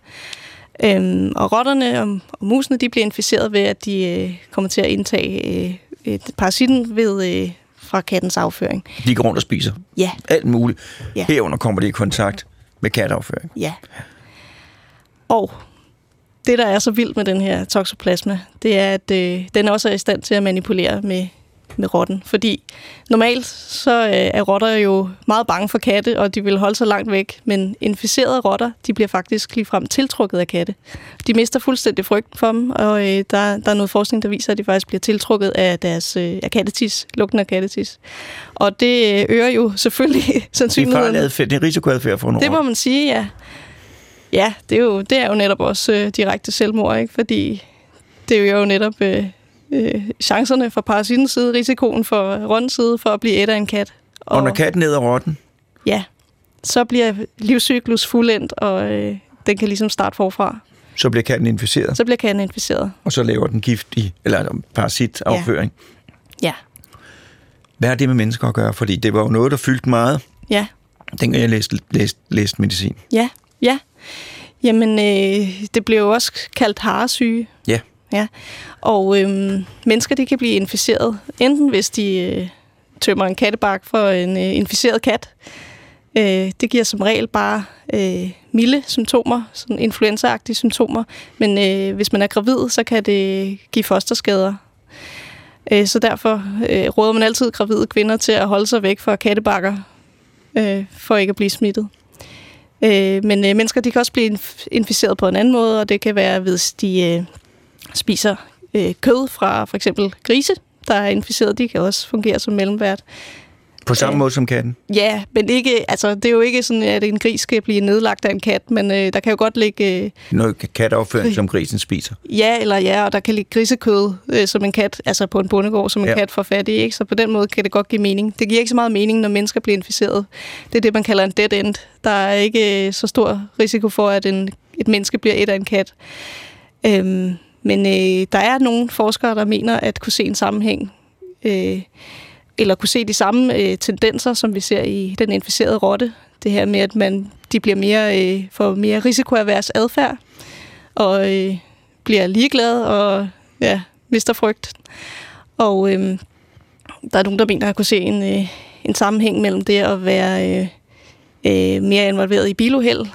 Øhm, og rotterne og, og musene, de bliver inficeret ved, at de øh, kommer til at indtage øh, parasitten ved, øh, fra kattens afføring. de går rundt og spiser Ja, alt muligt. Ja. Herunder kommer de i kontakt med katteafføring. Ja. Og det, der er så vildt med den her toxoplasma, det er, at øh, den også er i stand til at manipulere med, med rotten. Fordi normalt så øh, er rotter jo meget bange for katte, og de vil holde sig langt væk. Men inficerede rotter, de bliver faktisk ligefrem tiltrukket af katte. De mister fuldstændig frygten for dem, og øh, der, der er noget forskning, der viser, at de faktisk bliver tiltrukket af deres øh, af kattetis, lugten af kattetis. Og det øh, øger jo selvfølgelig Det er sandsynligheden. adfærd, det er risikoadfærd for nogle Det må man sige, ja. Ja, det er jo, det er jo netop også øh, direkte selvmord, ikke? Fordi det er jo netop øh, øh, chancerne for parasittens side, risikoen for rottens side for at blive et af en kat. Og når katten æder rotten, Ja, så bliver livscyklus fuldendt, og øh, den kan ligesom starte forfra. så bliver katten inficeret, Så bliver katten inficeret. og så laver den giftig, eller parasitafføring. Ja, Hvad har det med mennesker at gøre? Fordi det var jo noget, der fyldte meget, ja, dengang jeg læste, læste, læste medicin. ja, ja. Jamen, øh, det bliver jo også kaldt haresyge. Ja. Ja, og øhm, mennesker de kan blive inficeret, enten hvis de øh, tømmer en kattebak for en øh, inficeret kat. Øh, det giver som regel bare øh, milde symptomer, sådan influenzaagtige symptomer. Men øh, hvis man er gravid, så kan det give fosterskader. Øh, så derfor øh, råder man altid gravide kvinder til at holde sig væk fra kattebakker, øh, for ikke at blive smittet. Øh, men øh, mennesker de kan også blive inf- inficeret på en anden måde, og det kan være, hvis de øh, spiser øh, kød fra for eksempel grise, der er inficeret. De kan også fungere som mellemvært. På samme Øh. måde som katten. Ja, men ikke, altså, det er jo ikke sådan, at en gris skal blive nedlagt af en kat, men øh, der kan jo godt ligge øh, Noget katteafføring, som grisen spiser. ja eller ja, og der kan ligge grisekød øh, som en kat, altså på en bondegård, som en ja. kat får fat i, ikke? så på den måde kan det godt give mening. Det giver ikke så meget mening, når mennesker bliver inficeret. Det er det, man kalder en dead end. Der er ikke øh, så stor risiko for, at en, et menneske bliver et af en kat. Øhm, men øh, der er nogle forskere, der mener at kunne se en sammenhæng, øh, eller kunne se de samme øh, tendenser, som vi ser i den inficerede rotte. Det her med, at man, de bliver mere, øh, får mere risikoavers adfærd, og øh, bliver ligeglade og ja, mister frygt. Og øh, der er nogen, der mener at kunne se en, øh, en sammenhæng mellem det at være øh, øh, mere involveret i biluheld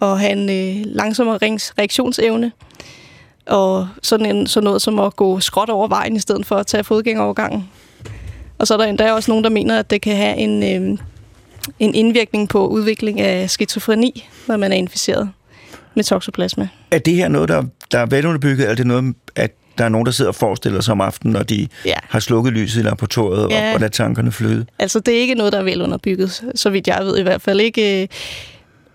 og have en øh, langsommere reaktionsevne. Og sådan, en, sådan noget som at gå skråt over vejen i stedet for at tage fodgængerovergangen. Og så er der endda også nogen, der mener, at det kan have en, øh, en indvirkning på udvikling af skizofreni, når man er inficeret med toxoplasma. Er det her noget, der, der er velunderbygget, eller er det noget, at der er nogen, der sidder og forestiller sig om aftenen, når de Ja. har slukket lyset i laboratoriet Ja. og, og lader tankerne flyde. Altså, det er ikke noget, der er vel underbygget, så vidt jeg ved i hvert fald ikke.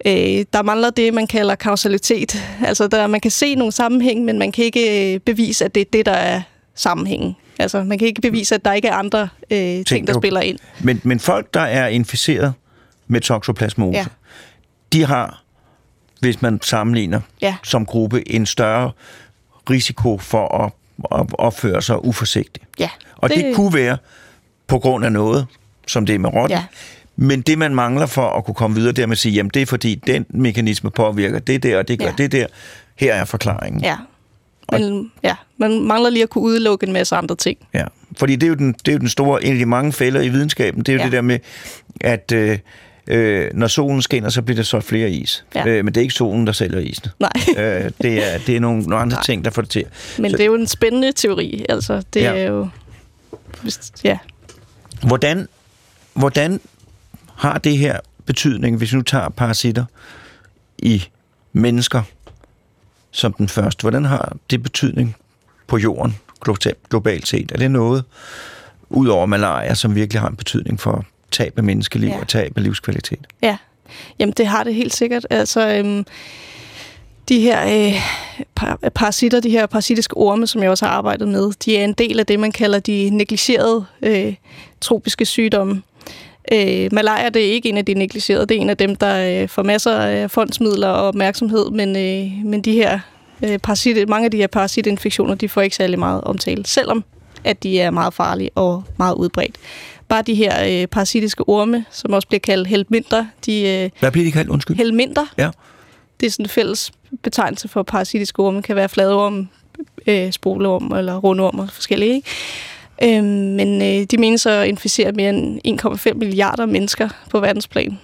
Øh, der mangler det, man kalder kausalitet. Altså, der, man kan se nogle sammenhæng, men man kan ikke øh, bevise, at det er det, der er sammenhængen. Altså, man kan ikke bevise, at der ikke er andre øh, ting, ting, der spiller ind. Men, men folk, der er inficeret med toxoplasmose, Ja. de har, hvis man sammenligner Ja. som gruppe, en større risiko for at, at opføre sig uforsigtigt. Ja, Og det, det kunne være på grund af noget, som det er med rotten. Ja. Men det, man mangler for at kunne komme videre, det er med at sige, jamen det er fordi, den mekanisme påvirker det der, og det gør Ja. det der. Her er forklaringen. Ja. Men, ja, man mangler lige at kunne udelukke en masse andre ting. Ja, fordi det er jo den, det er jo den store, en af de mange fælder i videnskaben, det er jo ja. Det der med, at øh, øh, når solen skinner, så bliver der så flere is. Ja. Øh, men det er ikke solen, der sælger isen. Nej, øh, det, er, det er nogle, nogle andre Nej. ting, der får det til. men Så- det er jo en spændende teori. Altså, det Ja. er jo... Ja. Hvordan, hvordan har det her betydning, hvis vi nu tager parasitter i mennesker som den første? Hvordan har det betydning på jorden glo- globalt set? Er det noget, ud over malaria, som virkelig har en betydning for tab af menneskeliv ja. Ja. og tab af livskvalitet? Ja, jamen det har det helt sikkert. Altså, øhm, de her øh, par- parasitter, de her parasitiske orme, som jeg også har arbejdet med, de er en del af det, man kalder de negligerede øh, tropiske sygdomme. Øh, malaria det er ikke en af de negligerede, det er en af dem, der øh, får masser af fondsmidler og opmærksomhed, men, øh, men de her øh, parasitter, mange af de her parasitinfektioner, de får ikke særlig meget omtale, selvom at de er meget farlige og meget udbredt. Bare de her øh, parasitiske orme, som også bliver kaldt helminter, de øh, Hvad bliver de kaldt? Undskyld. helminter, Ja. det er sådan en fælles betegnelse for parasitiske orme. Kan være fladorm, øh, spoleorm eller rundorm og forskellige. Ikke? Øhm, men øh, de menes at inficere mere end 1,5 milliarder mennesker på verdensplan.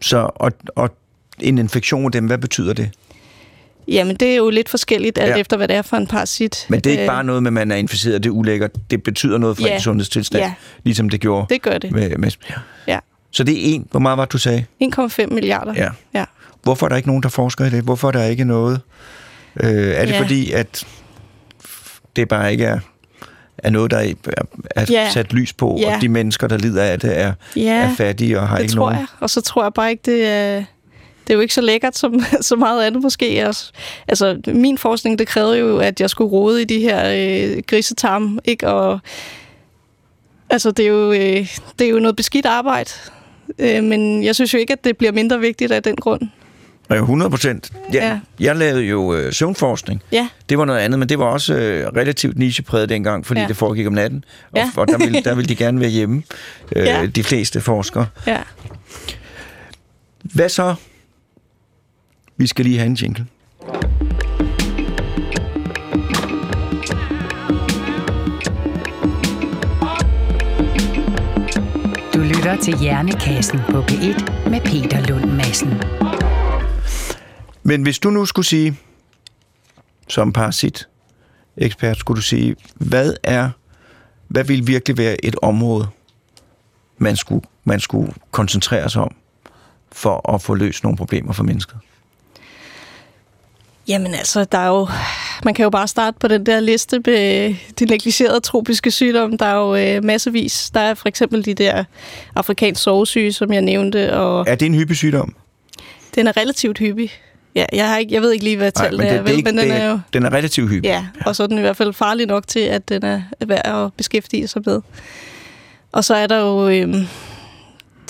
Så, og, og en infektion af dem, hvad betyder det? Jamen, det er jo lidt forskelligt, alt Ja. efter hvad det er for en parasit. Men det er ikke Øh, bare noget med, at man er inficeret, og det er ulækkert. Det betyder noget for Ja. ens sundhedstilstand, Ja. ligesom det gjorde Det gør det. med, med ja. Ja. Så det er en, hvor meget var du sagde? 1,5 milliarder. Ja. ja. Hvorfor er der ikke nogen, der forsker i det? Hvorfor er der ikke noget? Øh, er det Ja. fordi, at det bare ikke er, er noget, der er, er Ja. sat lys på, Ja. og de mennesker, der lider af det, er, Ja, er fattige og har det ikke tror nogen? jeg. Og så tror jeg bare ikke, det er... Det er jo ikke så lækkert som så meget andet måske. Også. Altså, min forskning, det krævede jo, at jeg skulle rode i de her øh, grisetarm, ikke? Og, altså, det er, jo, øh, det er jo noget beskidt arbejde. Øh, men jeg synes jo ikke, at det bliver mindre vigtigt af den grund. Ja, 100 procent. Ja, Ja. Jeg lavede jo øh, søvnforskning. Ja, Det var noget andet, men det var også øh, relativt nichepræget dengang, fordi ja. Ja. det foregik om natten. Og, Ja. og der, ville, der ville de gerne være hjemme, øh, Ja. de fleste forskere. ja. Hvad så? Vi skal lige have en jingle. Du lytter til Hjernekassen på P1 med Peter Lund Madsen. Men hvis du nu skulle sige, som parasit ekspert, skulle du sige, hvad er, hvad vil virkelig være et område, man skulle, man skulle koncentrere sig om, for at få løst nogle problemer for mennesket? Jamen altså, der er jo, man kan jo bare starte på den der liste med de negligerede tropiske sygdomme. Der er jo øh, massevis. Der er for eksempel de der afrikansk sovesyge, som jeg nævnte, og Er det en hyppig sygdom? den er relativt hyppig. Ja, jeg, har ikke, jeg ved ikke lige, hvad tallet er, vel, men den er jo... den er relativt hyppig. Ja, og så er den i hvert fald farlig nok til, at den er værd at beskæftige sig med. Og så er der jo øh,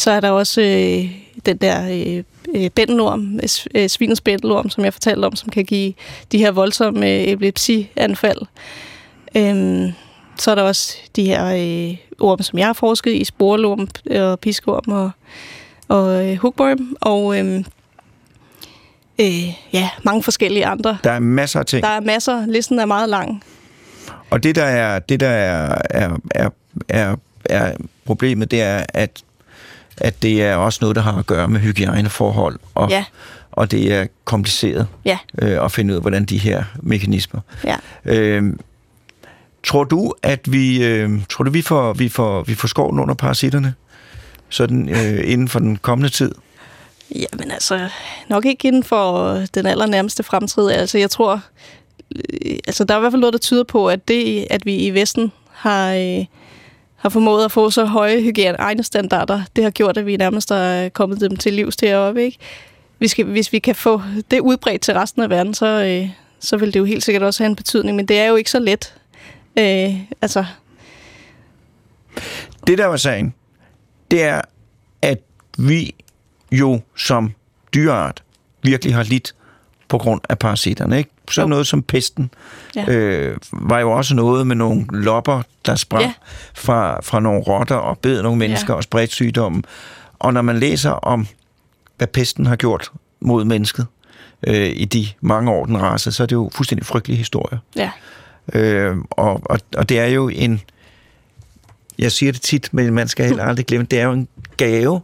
så er der også øh, den der øh, øh, bændelorm, øh, svinets bændelorm, som jeg fortalte om, som kan give de her voldsomme øh, epilepsianfald. Øhm, så er der også de her øh, orme, som jeg har forsket i, sporelorm og piskorm og, og øh, hookworm, og øh, øh, ja, mange forskellige andre. Der er masser af ting. Der er masser. Listen er meget lang. Og det, der er, det, der er, er, er, er, er problemet, det er, at, at det er også noget, der har at gøre med hygiejneforhold, og, Ja, og det er kompliceret ja, øh, at finde ud af, hvordan de her mekanismer. ja. Øh, tror du, at vi, øh, tror du, vi får, vi får, vi får skoven under parasitterne sådan øh, inden for den kommende tid? Jamen altså, nok ikke inden for øh, den allernærmeste fremtid. Altså, jeg tror, øh, altså der er i hvert fald noget, der tyder på, at det, at vi i Vesten har, øh, har formået at få så høje hygiejne egne standarder, det har gjort, at vi nærmest er kommet dem til livs deroppe, ikke? Vi skal, hvis vi kan få det udbredt til resten af verden, så, øh, så vil det jo helt sikkert også have en betydning, men det er jo ikke så let. Øh, altså, Det, der var sagen, det er, at vi jo som dyreart virkelig har lidt på grund af parasitterne. Ikke? Så Jo. noget som pesten Ja. øh, var jo også noget med nogle lopper, der sprang ja. Fra, fra nogle rotter og bed nogle mennesker. Ja. og spredte sygdommen. Og når man læser om, hvad pesten har gjort mod mennesket øh, i de mange år, den rasede, så er det jo fuldstændig frygtelige historier. ja, Øh, og, og, og det er jo en, jeg siger det tit, men man skal heller aldrig glemme, det er jo en gave,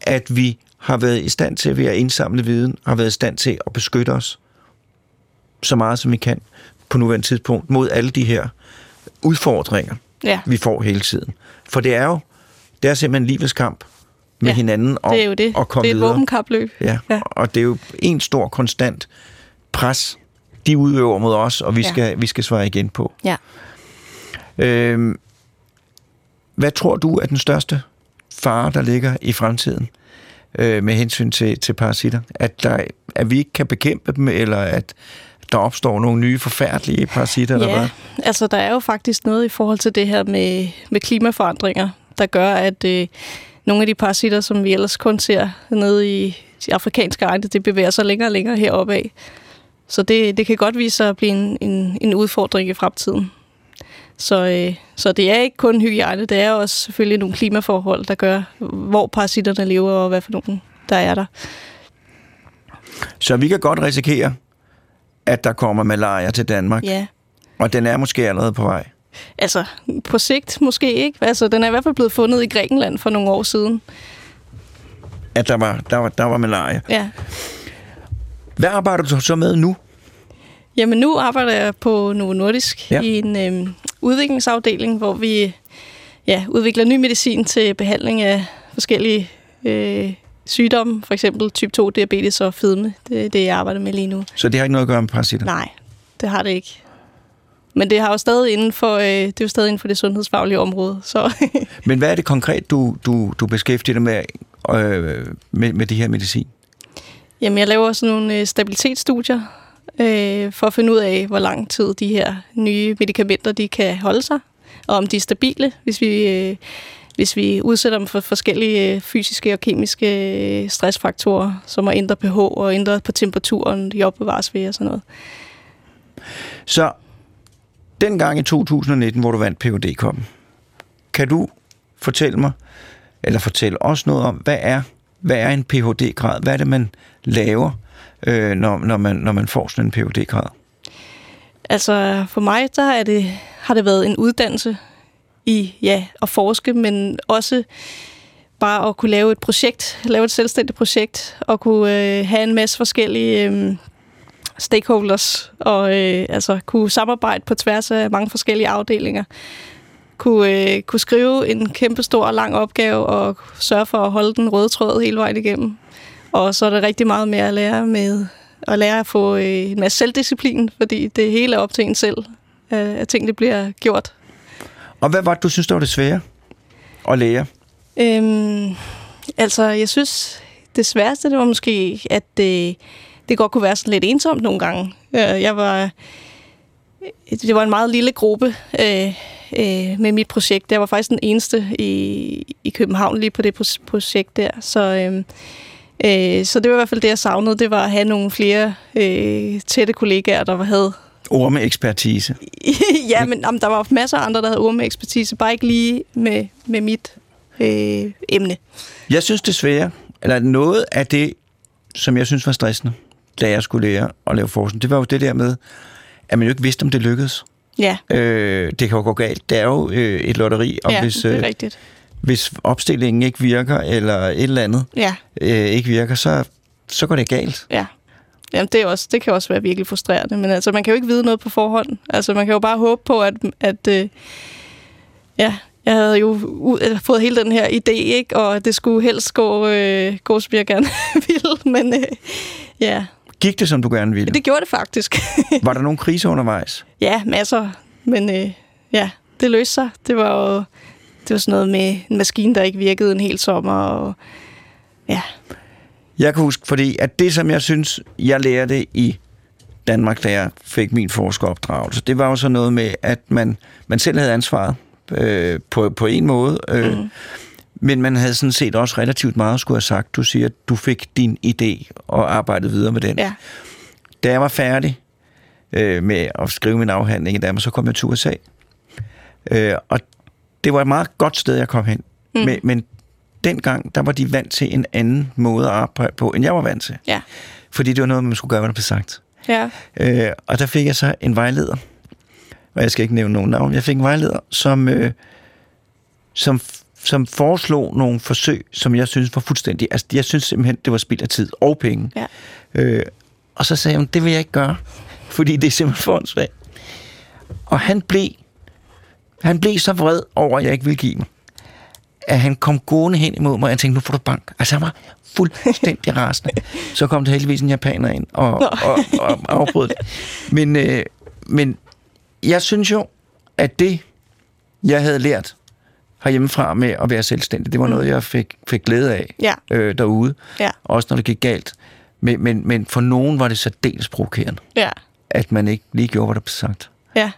at vi har været i stand til ved at indsamle viden, har været i stand til at beskytte os så meget som vi kan på nuværende tidspunkt mod alle de her udfordringer, ja. vi får hele tiden. For det er jo, det er simpelthen livets kamp med Ja, hinanden om det er jo det. at komme det er et videre. våbenkapløb. Ja, Ja. ja, og det er jo en stor konstant pres, de udøver mod os, og vi, Ja. skal, vi skal svare igen på. Ja. Øhm, hvad tror du er den største fare, der ligger i fremtiden øh, med hensyn til, til parasitter? At, der, at vi ikke kan bekæmpe dem, eller at der opstår nogle nye forfærdelige parasitter? Eller Ja, hvad? altså der er jo faktisk noget i forhold til det her med, med klimaforandringer, der gør, at øh, nogle af de parasitter, som vi ellers kun ser nede i de afrikanske egne, det bevæger sig længere og længere heroppe af. Så det, det kan godt vise sig at blive en, en, en udfordring i fremtiden. Så, øh, så det er ikke kun hygiejne, det er også selvfølgelig nogle klimaforhold, der gør, hvor parasitterne lever og hvad for nogle der er der. Så vi kan godt risikere, at der kommer malaria til Danmark, Ja. og den er måske allerede på vej. Altså, på sigt måske ikke. Altså, den er i hvert fald blevet fundet i Grækenland for nogle år siden. At der var, der var, der var malaria. Ja. Hvad arbejder du så med nu? Jamen, nu arbejder jeg på Novo Nordisk Ja. i en øhm, udviklingsafdeling, hvor vi ja, udvikler ny medicin til behandling af forskellige øh, sygdomme, for eksempel type 2 diabetes og fedme. Det er det, jeg arbejder med lige nu. Så det har ikke noget at gøre med parasitter? Nej, det har det ikke. Men det har jo stadig inden for, øh, det er jo stadig inden for det sundhedsfaglige område. Så Men hvad er det konkret, du, du, du beskæftiger dig med, øh, med, med de her medicin? Jamen, jeg laver sådan nogle øh, stabilitetsstudier øh, for at finde ud af, hvor lang tid de her nye medicamenter de kan holde sig, og om de er stabile, hvis vi, øh, hvis vi udsætter dem for forskellige øh, fysiske og kemiske øh, stressfaktorer, som at ændre pH og ændre på temperaturen, de opbevares ved og sådan noget. Så dengang i 2019, hvor du vandt phd kom kan du fortælle mig, eller fortælle os noget om, hvad er, hvad er en Ph.D.-grad? Hvad er det, man laver, øh, når, når, man, når man får sådan en Ph.D.-grad? Altså for mig, der er det, har det været en uddannelse i ja, at forske, men også bare at kunne lave et projekt, lave et selvstændigt projekt, og kunne øh, have en masse forskellige øh, stakeholders, og øh, altså kunne samarbejde på tværs af mange forskellige afdelinger. Kunne, øh, kunne skrive en kæmpe stor og lang opgave, og sørge for at holde den røde tråd hele vejen igennem. Og så er der rigtig meget mere at lære med at lære at få øh, en masse selvdisciplin, fordi det hele er op til en selv, øh, at tingene bliver gjort. Og hvad var det, du synes, der var det svære at lære? Øhm, altså, jeg synes, det sværeste, det var måske, at det, det godt kunne være sådan lidt ensomt nogle gange. Øh, Jeg var... Det var en meget lille gruppe øh, øh, med mit projekt. Jeg var faktisk den eneste i, i København lige på det pro- projekt der. Så, øh, øh, så det var i hvert fald det, jeg savnede. Det var at have nogle flere øh, tætte kollegaer, der havde Ord med ekspertise. ja, men jamen, der var masser af andre, der havde ord med ekspertise, bare ikke lige med, med mit øh, emne. Jeg synes det svære, eller noget af det, som jeg synes var stressende, da jeg skulle lære at lave forskning, det var jo det der med, at man jo ikke vidste, om det lykkedes. Ja, Øh, det kan jo gå galt. Det er jo øh, et lotteri, og ja hvis, det er øh, rigtigt. Hvis opstillingen ikke virker, eller et eller andet Ja, øh, ikke virker, så, så går det galt. ja. Jamen, det, er også, det kan også være virkelig frustrerende, men altså, man kan jo ikke vide noget på forhånd. Altså, man kan jo bare håbe på, at, at øh, ja, jeg havde jo u- fået hele den her idé, ikke? og det skulle helst gå, øh, gå som jeg gerne ville, men øh, ja, Gik det, som du gerne ville? Det gjorde det faktisk. Var der nogen krise undervejs? ja, masser. Men øh, ja, det løste sig. Det var jo det var sådan noget med en maskine, der ikke virkede en hel sommer. Og, ja, Jeg kan huske, fordi at det, som jeg synes, jeg lærte i Danmark, da jeg fik min forskeropdragelse, det var jo så noget med, at man, man selv havde ansvaret øh, på, på en måde, øh, mm. men man havde sådan set også relativt meget skulle have sagt. Du siger, at du fik din idé og arbejdede videre med den. ja, Da jeg var færdig øh, med at skrive min afhandling i Danmark, så kom jeg til USA. Øh, og det var et meget godt sted, jeg kom hen. Mm. Men, men dengang, der var de vant til en anden måde at arbejde på, end jeg var vant til. ja, Fordi det var noget, man skulle gøre, hvad der blev sagt. ja, Øh, og der fik jeg så en vejleder, og jeg skal ikke nævne nogen navn, jeg fik en vejleder, som, øh, som, som foreslog nogle forsøg, som jeg synes var fuldstændig, altså jeg synes simpelthen, det var spild af tid og penge. ja. Øh, og så sagde hun, det vil jeg ikke gøre, fordi det er simpelthen for åndssvagt. Og han blev, han blev så vred over, at jeg ikke ville give mig, at han kom gående hen imod mig, og jeg tænkte, nu får du bank. Altså han var fuldstændig rasende. Så kom der heldigvis en japaner ind og, Nå. og, og afbrød det. Men, øh, men jeg synes jo, at det, jeg havde lært herhjemmefra med at være selvstændig, det var noget, jeg fik, fik glæde af Ja. øh, derude. Ja. Også når det gik galt. Men, men, men for nogen var det særdeles provokerende, ja. at man ikke lige gjorde, hvad der blev sagt. Ja.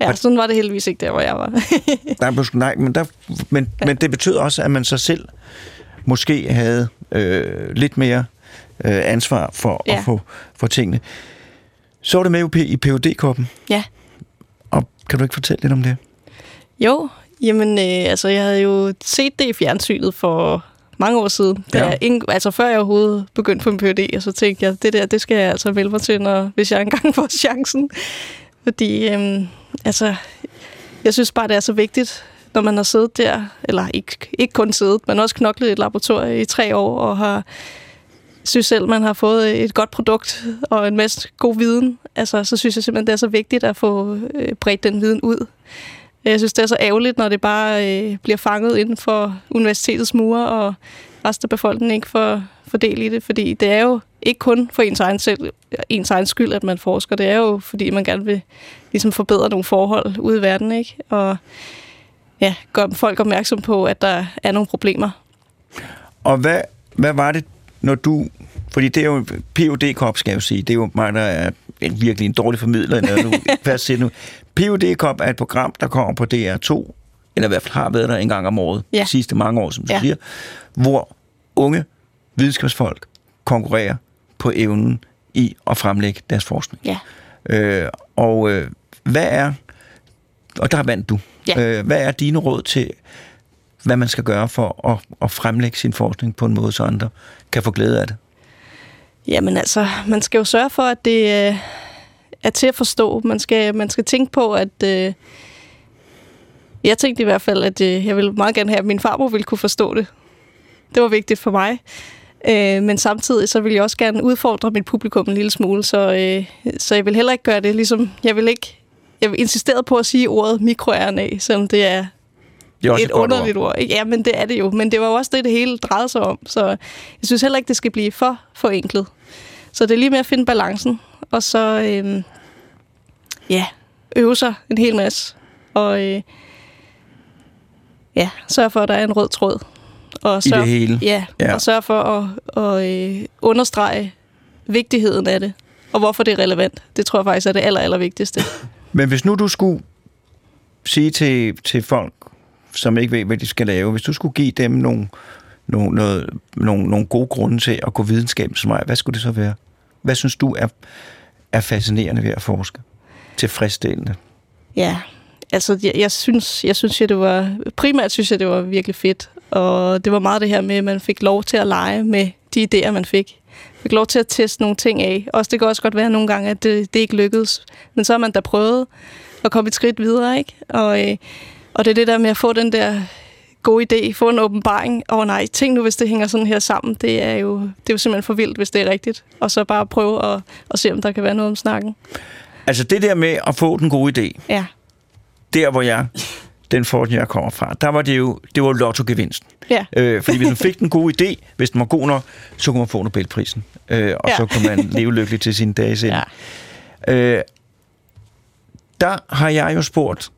Ja, Og- sådan var det heldigvis ikke der, hvor jeg var. Sgu- nej, men, der, men, ja. men det betød også, at man så selv måske havde øh, lidt mere øh, ansvar for ja. At få for tingene. Så var det med i phd koppen ja. og kan du ikke fortælle lidt om det? Jo, jamen, øh, altså, jeg havde jo set det i fjernsynet for mange år siden. Da Ja. jeg, ingen, altså før jeg overhovedet begyndte på en PhD, og så tænkte jeg, det der, det skal jeg altså melde mig til, når, hvis jeg engang får chancen. Fordi, øhm, altså, jeg synes bare, det er så vigtigt, når man har siddet der, eller ikke, ikke kun siddet, men også knoklet i et laboratorium i tre år, og har synes selv, man har fået et godt produkt og en masse god viden, altså, så synes jeg simpelthen, det er så vigtigt at få øh, bredt den viden ud. Jeg synes, det er så ærgerligt, når det bare øh, bliver fanget inden for universitetets mure, og resten af befolkningen ikke får, får del i det. Fordi det er jo ikke kun for ens egen, selv, ens egen skyld, at man forsker. Det er jo, fordi man gerne vil ligesom forbedre nogle forhold ude i verden, ikke? Og ja, gøre folk opmærksom på, at der er nogle problemer. Og hvad, hvad var det, når du... Fordi det er jo phd kop skal jeg jo sige. Det er jo mig, der er en, virkelig en dårlig formidler. Når du fast nu. phd kop er et program, der kommer på DR2, eller i hvert fald har været der en gang om året, Ja. de sidste mange år, som du Ja. siger, hvor unge videnskabsfolk konkurrerer på evnen i at fremlægge deres forskning. Ja. Øh, og øh, hvad er, og der vandt du, Ja. øh, hvad er dine råd til, hvad man skal gøre for at, at fremlægge sin forskning på en måde, så andre kan få glæde af det? Jamen altså, man skal jo sørge for, at det øh, er til at forstå. Man skal, man skal tænke på, at... Øh, jeg tænkte i hvert fald, at øh, jeg ville meget gerne have, at min farmor ville kunne forstå det. Det var vigtigt for mig. Øh, men samtidig så vil jeg også gerne udfordre mit publikum en lille smule, så, øh, så jeg vil heller ikke gøre det ligesom... Jeg vil ikke... Jeg vil insistere på at sige ordet mikroRNA, selvom det er Det er også et, et, underligt ord. ord. Ja, men det er det jo. Men det var jo også det, det hele drejede sig om. Så jeg synes heller ikke, det skal blive for forenklet. Så det er lige med at finde balancen. Og så øhm, ja, øve sig en hel masse. Og øh, ja, sørge for, at der er en rød tråd. Og I sørge, det hele. Ja, Ja. ja, og sørge for at, at øh, understrege vigtigheden af det. Og hvorfor det er relevant. Det tror jeg faktisk er det aller, aller vigtigste. Men hvis nu du skulle sige til, til folk, som ikke ved, hvad de skal lave, hvis du skulle give dem nogle, nogle, noget, nogle, nogle gode grunde til at gå videnskabens vej, hvad skulle det så være? Hvad synes du er, er fascinerende ved at forske? Tilfredsstillende? Ja, altså jeg, jeg synes, jeg synes at det var, primært synes jeg, det var virkelig fedt. Og det var meget det her med, at man fik lov til at lege med de idéer, man fik. Fik lov til at teste nogle ting af. Også det kan også godt være nogle gange, at det, det ikke lykkedes. Men så har man da prøvet at komme et skridt videre, ikke? Og, øh, og det er det der med at få den der gode idé, få en åbenbaring. Åh oh, nej, tænk nu, hvis det hænger sådan her sammen. Det er, jo, det er jo simpelthen for vildt, hvis det er rigtigt. Og så bare prøve at, at se, om der kan være noget om snakken. Altså det der med at få den gode idé, Ja, der hvor jeg den Ford, jeg kommer fra, der var det jo, det var lotto-gevinsten. Ja. Øh, fordi hvis man fik den gode idé, hvis den var god nok, så kunne man få Nobelprisen. Øh, og Ja. så kunne man leve lykkeligt til sine dage selv. Ja. Øh, der har jeg jo spurgt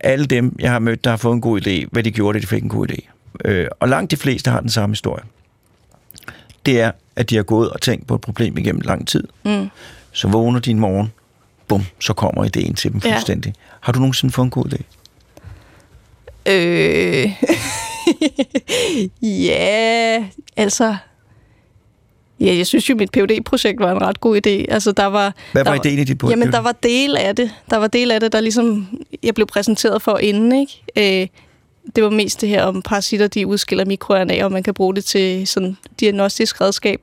alle dem, jeg har mødt, der har fået en god idé, hvad de gjorde, da de fik en god idé. Øh, og langt de fleste har den samme historie. Det er, at de har gået og tænkt på et problem igennem lang tid. Mm. Så vågner de en morgen, bum, så kommer ideen til dem Ja. fuldstændig. Har du nogensinde fået en god idé? Øh, ja, altså... Ja, jeg synes jo, mit phd projekt var en ret god idé. Altså, der var, Hvad der var idéen i dit projekt? Jamen, der var del af det. Der var del af det, der ligesom jeg blev præsenteret for inden, ikke? Øh, det var mest det her om parasitter, de udskiller mikroRNA, og man kan bruge det til sådan diagnostisk redskab.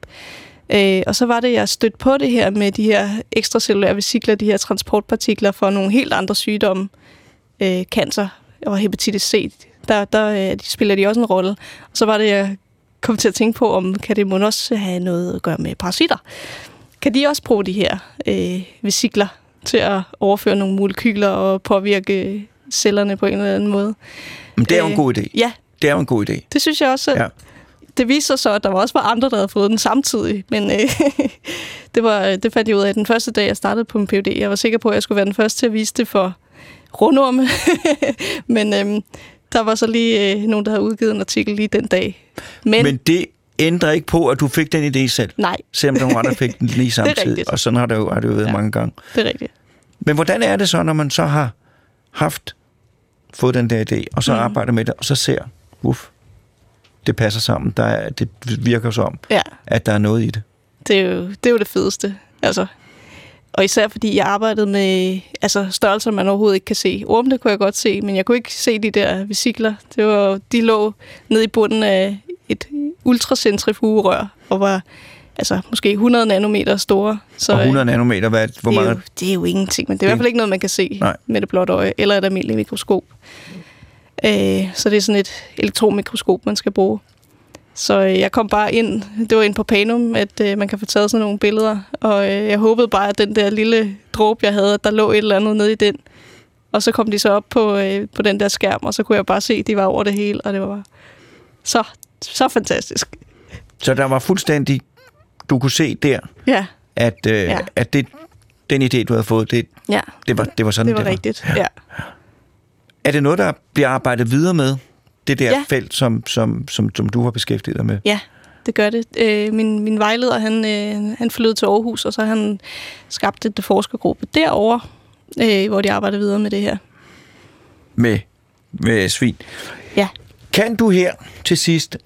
Øh, og så var det, jeg stødte på det her med de her ekstracellulære vesikler, de her transportpartikler for nogle helt andre sygdomme. Øh, cancer og hepatitis C, der, der øh, de spiller de også en rolle. Og så var det, jeg kom til at tænke på, om kan det måske også have noget at gøre med parasitter? Kan de også bruge de her øh, vesikler til at overføre nogle molekyler og påvirke cellerne på en eller anden måde? Men det er jo en øh, god idé. Ja, Det er jo en god idé. det synes jeg også. Ja. Det viste sig så, at der var også var andre, der havde fået den samtidig. Men øh, det, var, det fandt jeg ud af den første dag, jeg startede på min PhD. Jeg var sikker på, at jeg skulle være den første til at vise det for rundorme. men øh, der var så lige øh, nogen, der havde udgivet en artikel lige den dag. Men, Men det ændrer ikke på, at du fik den idé selv. nej, Selvom der var andre, der fik den lige samtidig. og sådan har det jo, har det jo været ja. Mange gange. det er rigtigt. Men hvordan er det så, når man så har haft fået den der idé, og så mm. Arbejder med det, og så ser, uff, det passer sammen. Der er, det virker som, Ja. at der er noget i det. Det er jo det, er jo det fedeste. Altså. Og især fordi jeg arbejdede med altså, størrelser, man overhovedet ikke kan se. Ormene kunne jeg godt se, men jeg kunne ikke se de der vesikler. Det var, de lå nede i bunden af et ultracentrifugerør og var altså, måske 100 nanometer store. Så, Og 100 nanometer, hvad, hvor det, er meget... jo, det er jo ingenting, men det er i hvert fald ikke noget, man kan se Nej. med det blotte øje, eller et almindeligt mikroskop. Øh, så det er sådan et elektronmikroskop, man skal bruge. Så øh, jeg kom bare ind, det var ind på Panum, at øh, man kan få taget sådan nogle billeder, og øh, jeg håbede bare, at den der lille dråbe, jeg havde, at der lå et eller andet nede i den. Og så kom de så op på, øh, på den der skærm, og så kunne jeg bare se, at de var over det hele, og det var bare så, så fantastisk. Så der var fuldstændig... Du kunne se der, Ja, at, øh, ja. Ja. at det, den idé, du havde fået, det, ja det, var, det var sådan, det var det var. rigtigt. Ja. Er det noget, der bliver arbejdet videre med? Det der ja. Felt, som, som, som, som du har beskæftiget dig med? Ja, det gør det. Øh, min, min vejleder, han, øh, han flyttede til Aarhus, og så han skabt et forskergruppe derovre, øh, hvor de arbejder videre med det her. Med, med svin. Ja. Kan du her til sidst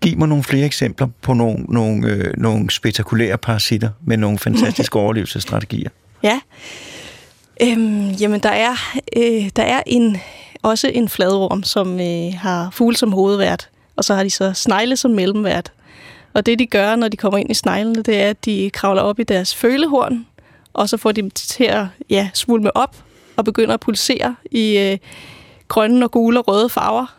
give mig nogle flere eksempler på nogle, nogle, øh, nogle spektakulære parasitter med nogle fantastiske overlevelsesstrategier? Ja. Øhm, jamen, der er, øh, der er en, også en fladorm, som øh, har fugle som hovedvært, og så har de så snegle som mellemvært. Og det, de gør, når de kommer ind i sneglene, det er, at de kravler op i deres følehorn, og så får de dem til at ja, svulme op og begynder at pulsere i øh, grønne og gule og røde farver.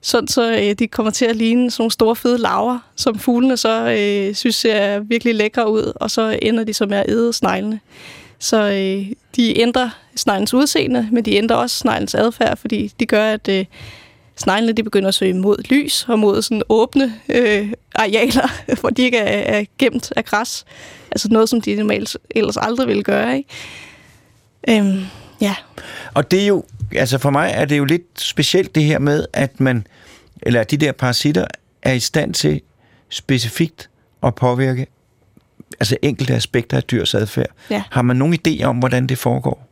Sådan så øh, de kommer til at ligne sådan nogle store fede laver, som fuglene så øh, synes ser virkelig lækre ud, og så ender de så med at æde sneglene. Så øh, de ændrer sneglens udseende, men de ændrer også sneglens adfærd, fordi de gør, at øh, sneglene de begynder at søge mod lys og mod sådan åbne øh, arealer, hvor de ikke er, er gemt af græs. Altså noget, som de normalt ellers aldrig ville gøre. Ikke? Øhm, ja. Og det er jo, altså for mig er det jo lidt specielt det her med, at man, eller at de der parasitter er i stand til specifikt at påvirke altså enkelte aspekter af dyrs adfærd. Ja. Har man nogen idé om, hvordan det foregår?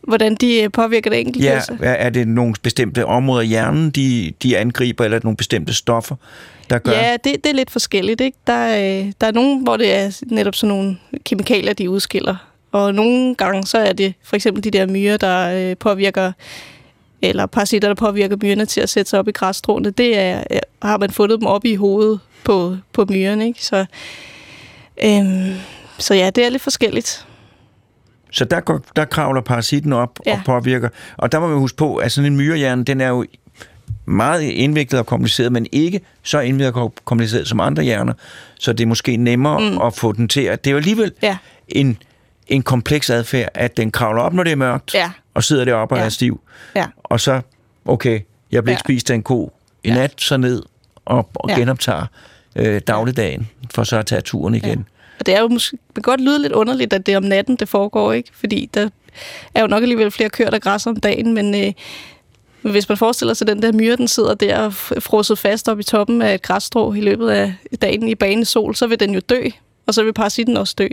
Hvordan de øh, påvirker det enkelte. Ja, altså. er er det nogle bestemte områder i hjernen, de, de angriber, eller er det nogle bestemte stoffer, der gør? Ja, det, det er lidt forskelligt. Ikke? Der, er, øh, der er nogen, hvor det er netop sådan nogle kemikalier, de udskiller. Og nogle gange, så er det for eksempel de der myrer, der øh, påvirker, eller parasitter, der påvirker myrerne til at sætte sig op i græsstråene. Det er, har man fundet dem op i hovedet på, på myrerne. Ikke? Så, øhm, så ja, det er lidt forskelligt. Så der, går, der kravler parasitten op ja. og påvirker. Og der må man huske på, at sådan en myrehjerne, den er jo meget indviklet og kompliceret, men ikke så indviklet og kompliceret som andre hjerner. Så det er måske nemmere mm. at få den til at... Det er jo alligevel Ja, en, en kompleks adfærd, at den kravler op, når det er mørkt, Ja. og sidder deroppe og Ja. er stiv. Ja. Og så, okay, jeg blev Ja. ikke spist af en ko i Ja. nat, så ned og, og Ja. genoptager øh, dagligdagen, for så at tage turen igen. Og det er jo måske, godt lyde lidt underligt, at det er om natten, det foregår, ikke? Fordi der er jo nok alligevel flere køer, der græsser om dagen, men øh, hvis man forestiller sig, at den der myre, den sidder der og frosset fast op i toppen af et græsstrå i løbet af dagen i bane sol, så vil den jo dø, og så vil parasitten også dø.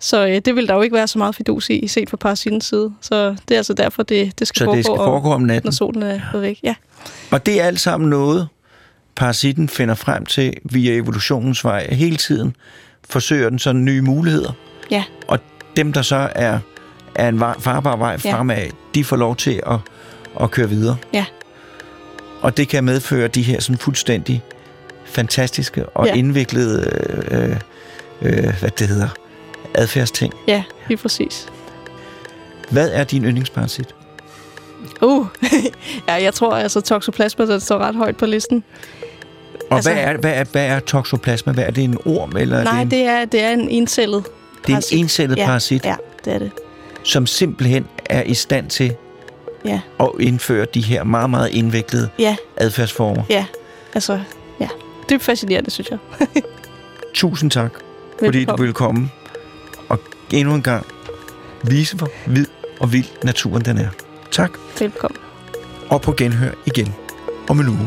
Så øh, det vil der jo ikke være så meget fidus i, set fra parasittens side. Så det er altså derfor, det, det skal, Så foregå, det skal om- foregå om når natten. solen er gået væk. Ja. Og det er alt sammen noget, parasitten finder frem til via evolutionens vej. Hele tiden forsøger den sådan nye muligheder. ja, Og dem, der så er, er en farbar vej Ja. fremad, de får lov til at, at køre videre. ja, Og det kan medføre de her sådan fuldstændig fantastiske og ja. Ja. indviklede, øh, øh, hvad det hedder, adfærdsting. ja, lige præcis. Hvad er din yndlingsparasit? Uh, ja, jeg tror altså, toxoplasma, den står ret højt på listen. Og Altså- hvad, er, hvad, er, hvad er toxoplasma? Hvad er det en orm? Eller er Nej, det, en, det er, det er en encellet det er en encellet ja, parasit, Ja, det er det. som simpelthen er i stand til Ja, at indføre de her meget, meget indviklede ja, adfærdsformer. ja. Altså, ja. Dybt fascinerende, synes jeg. Tusind tak, fordi du ville komme og endnu en gang vise, hvor vid og vild naturen den er. Tak, Velkommen. og på genhør igen om en uge.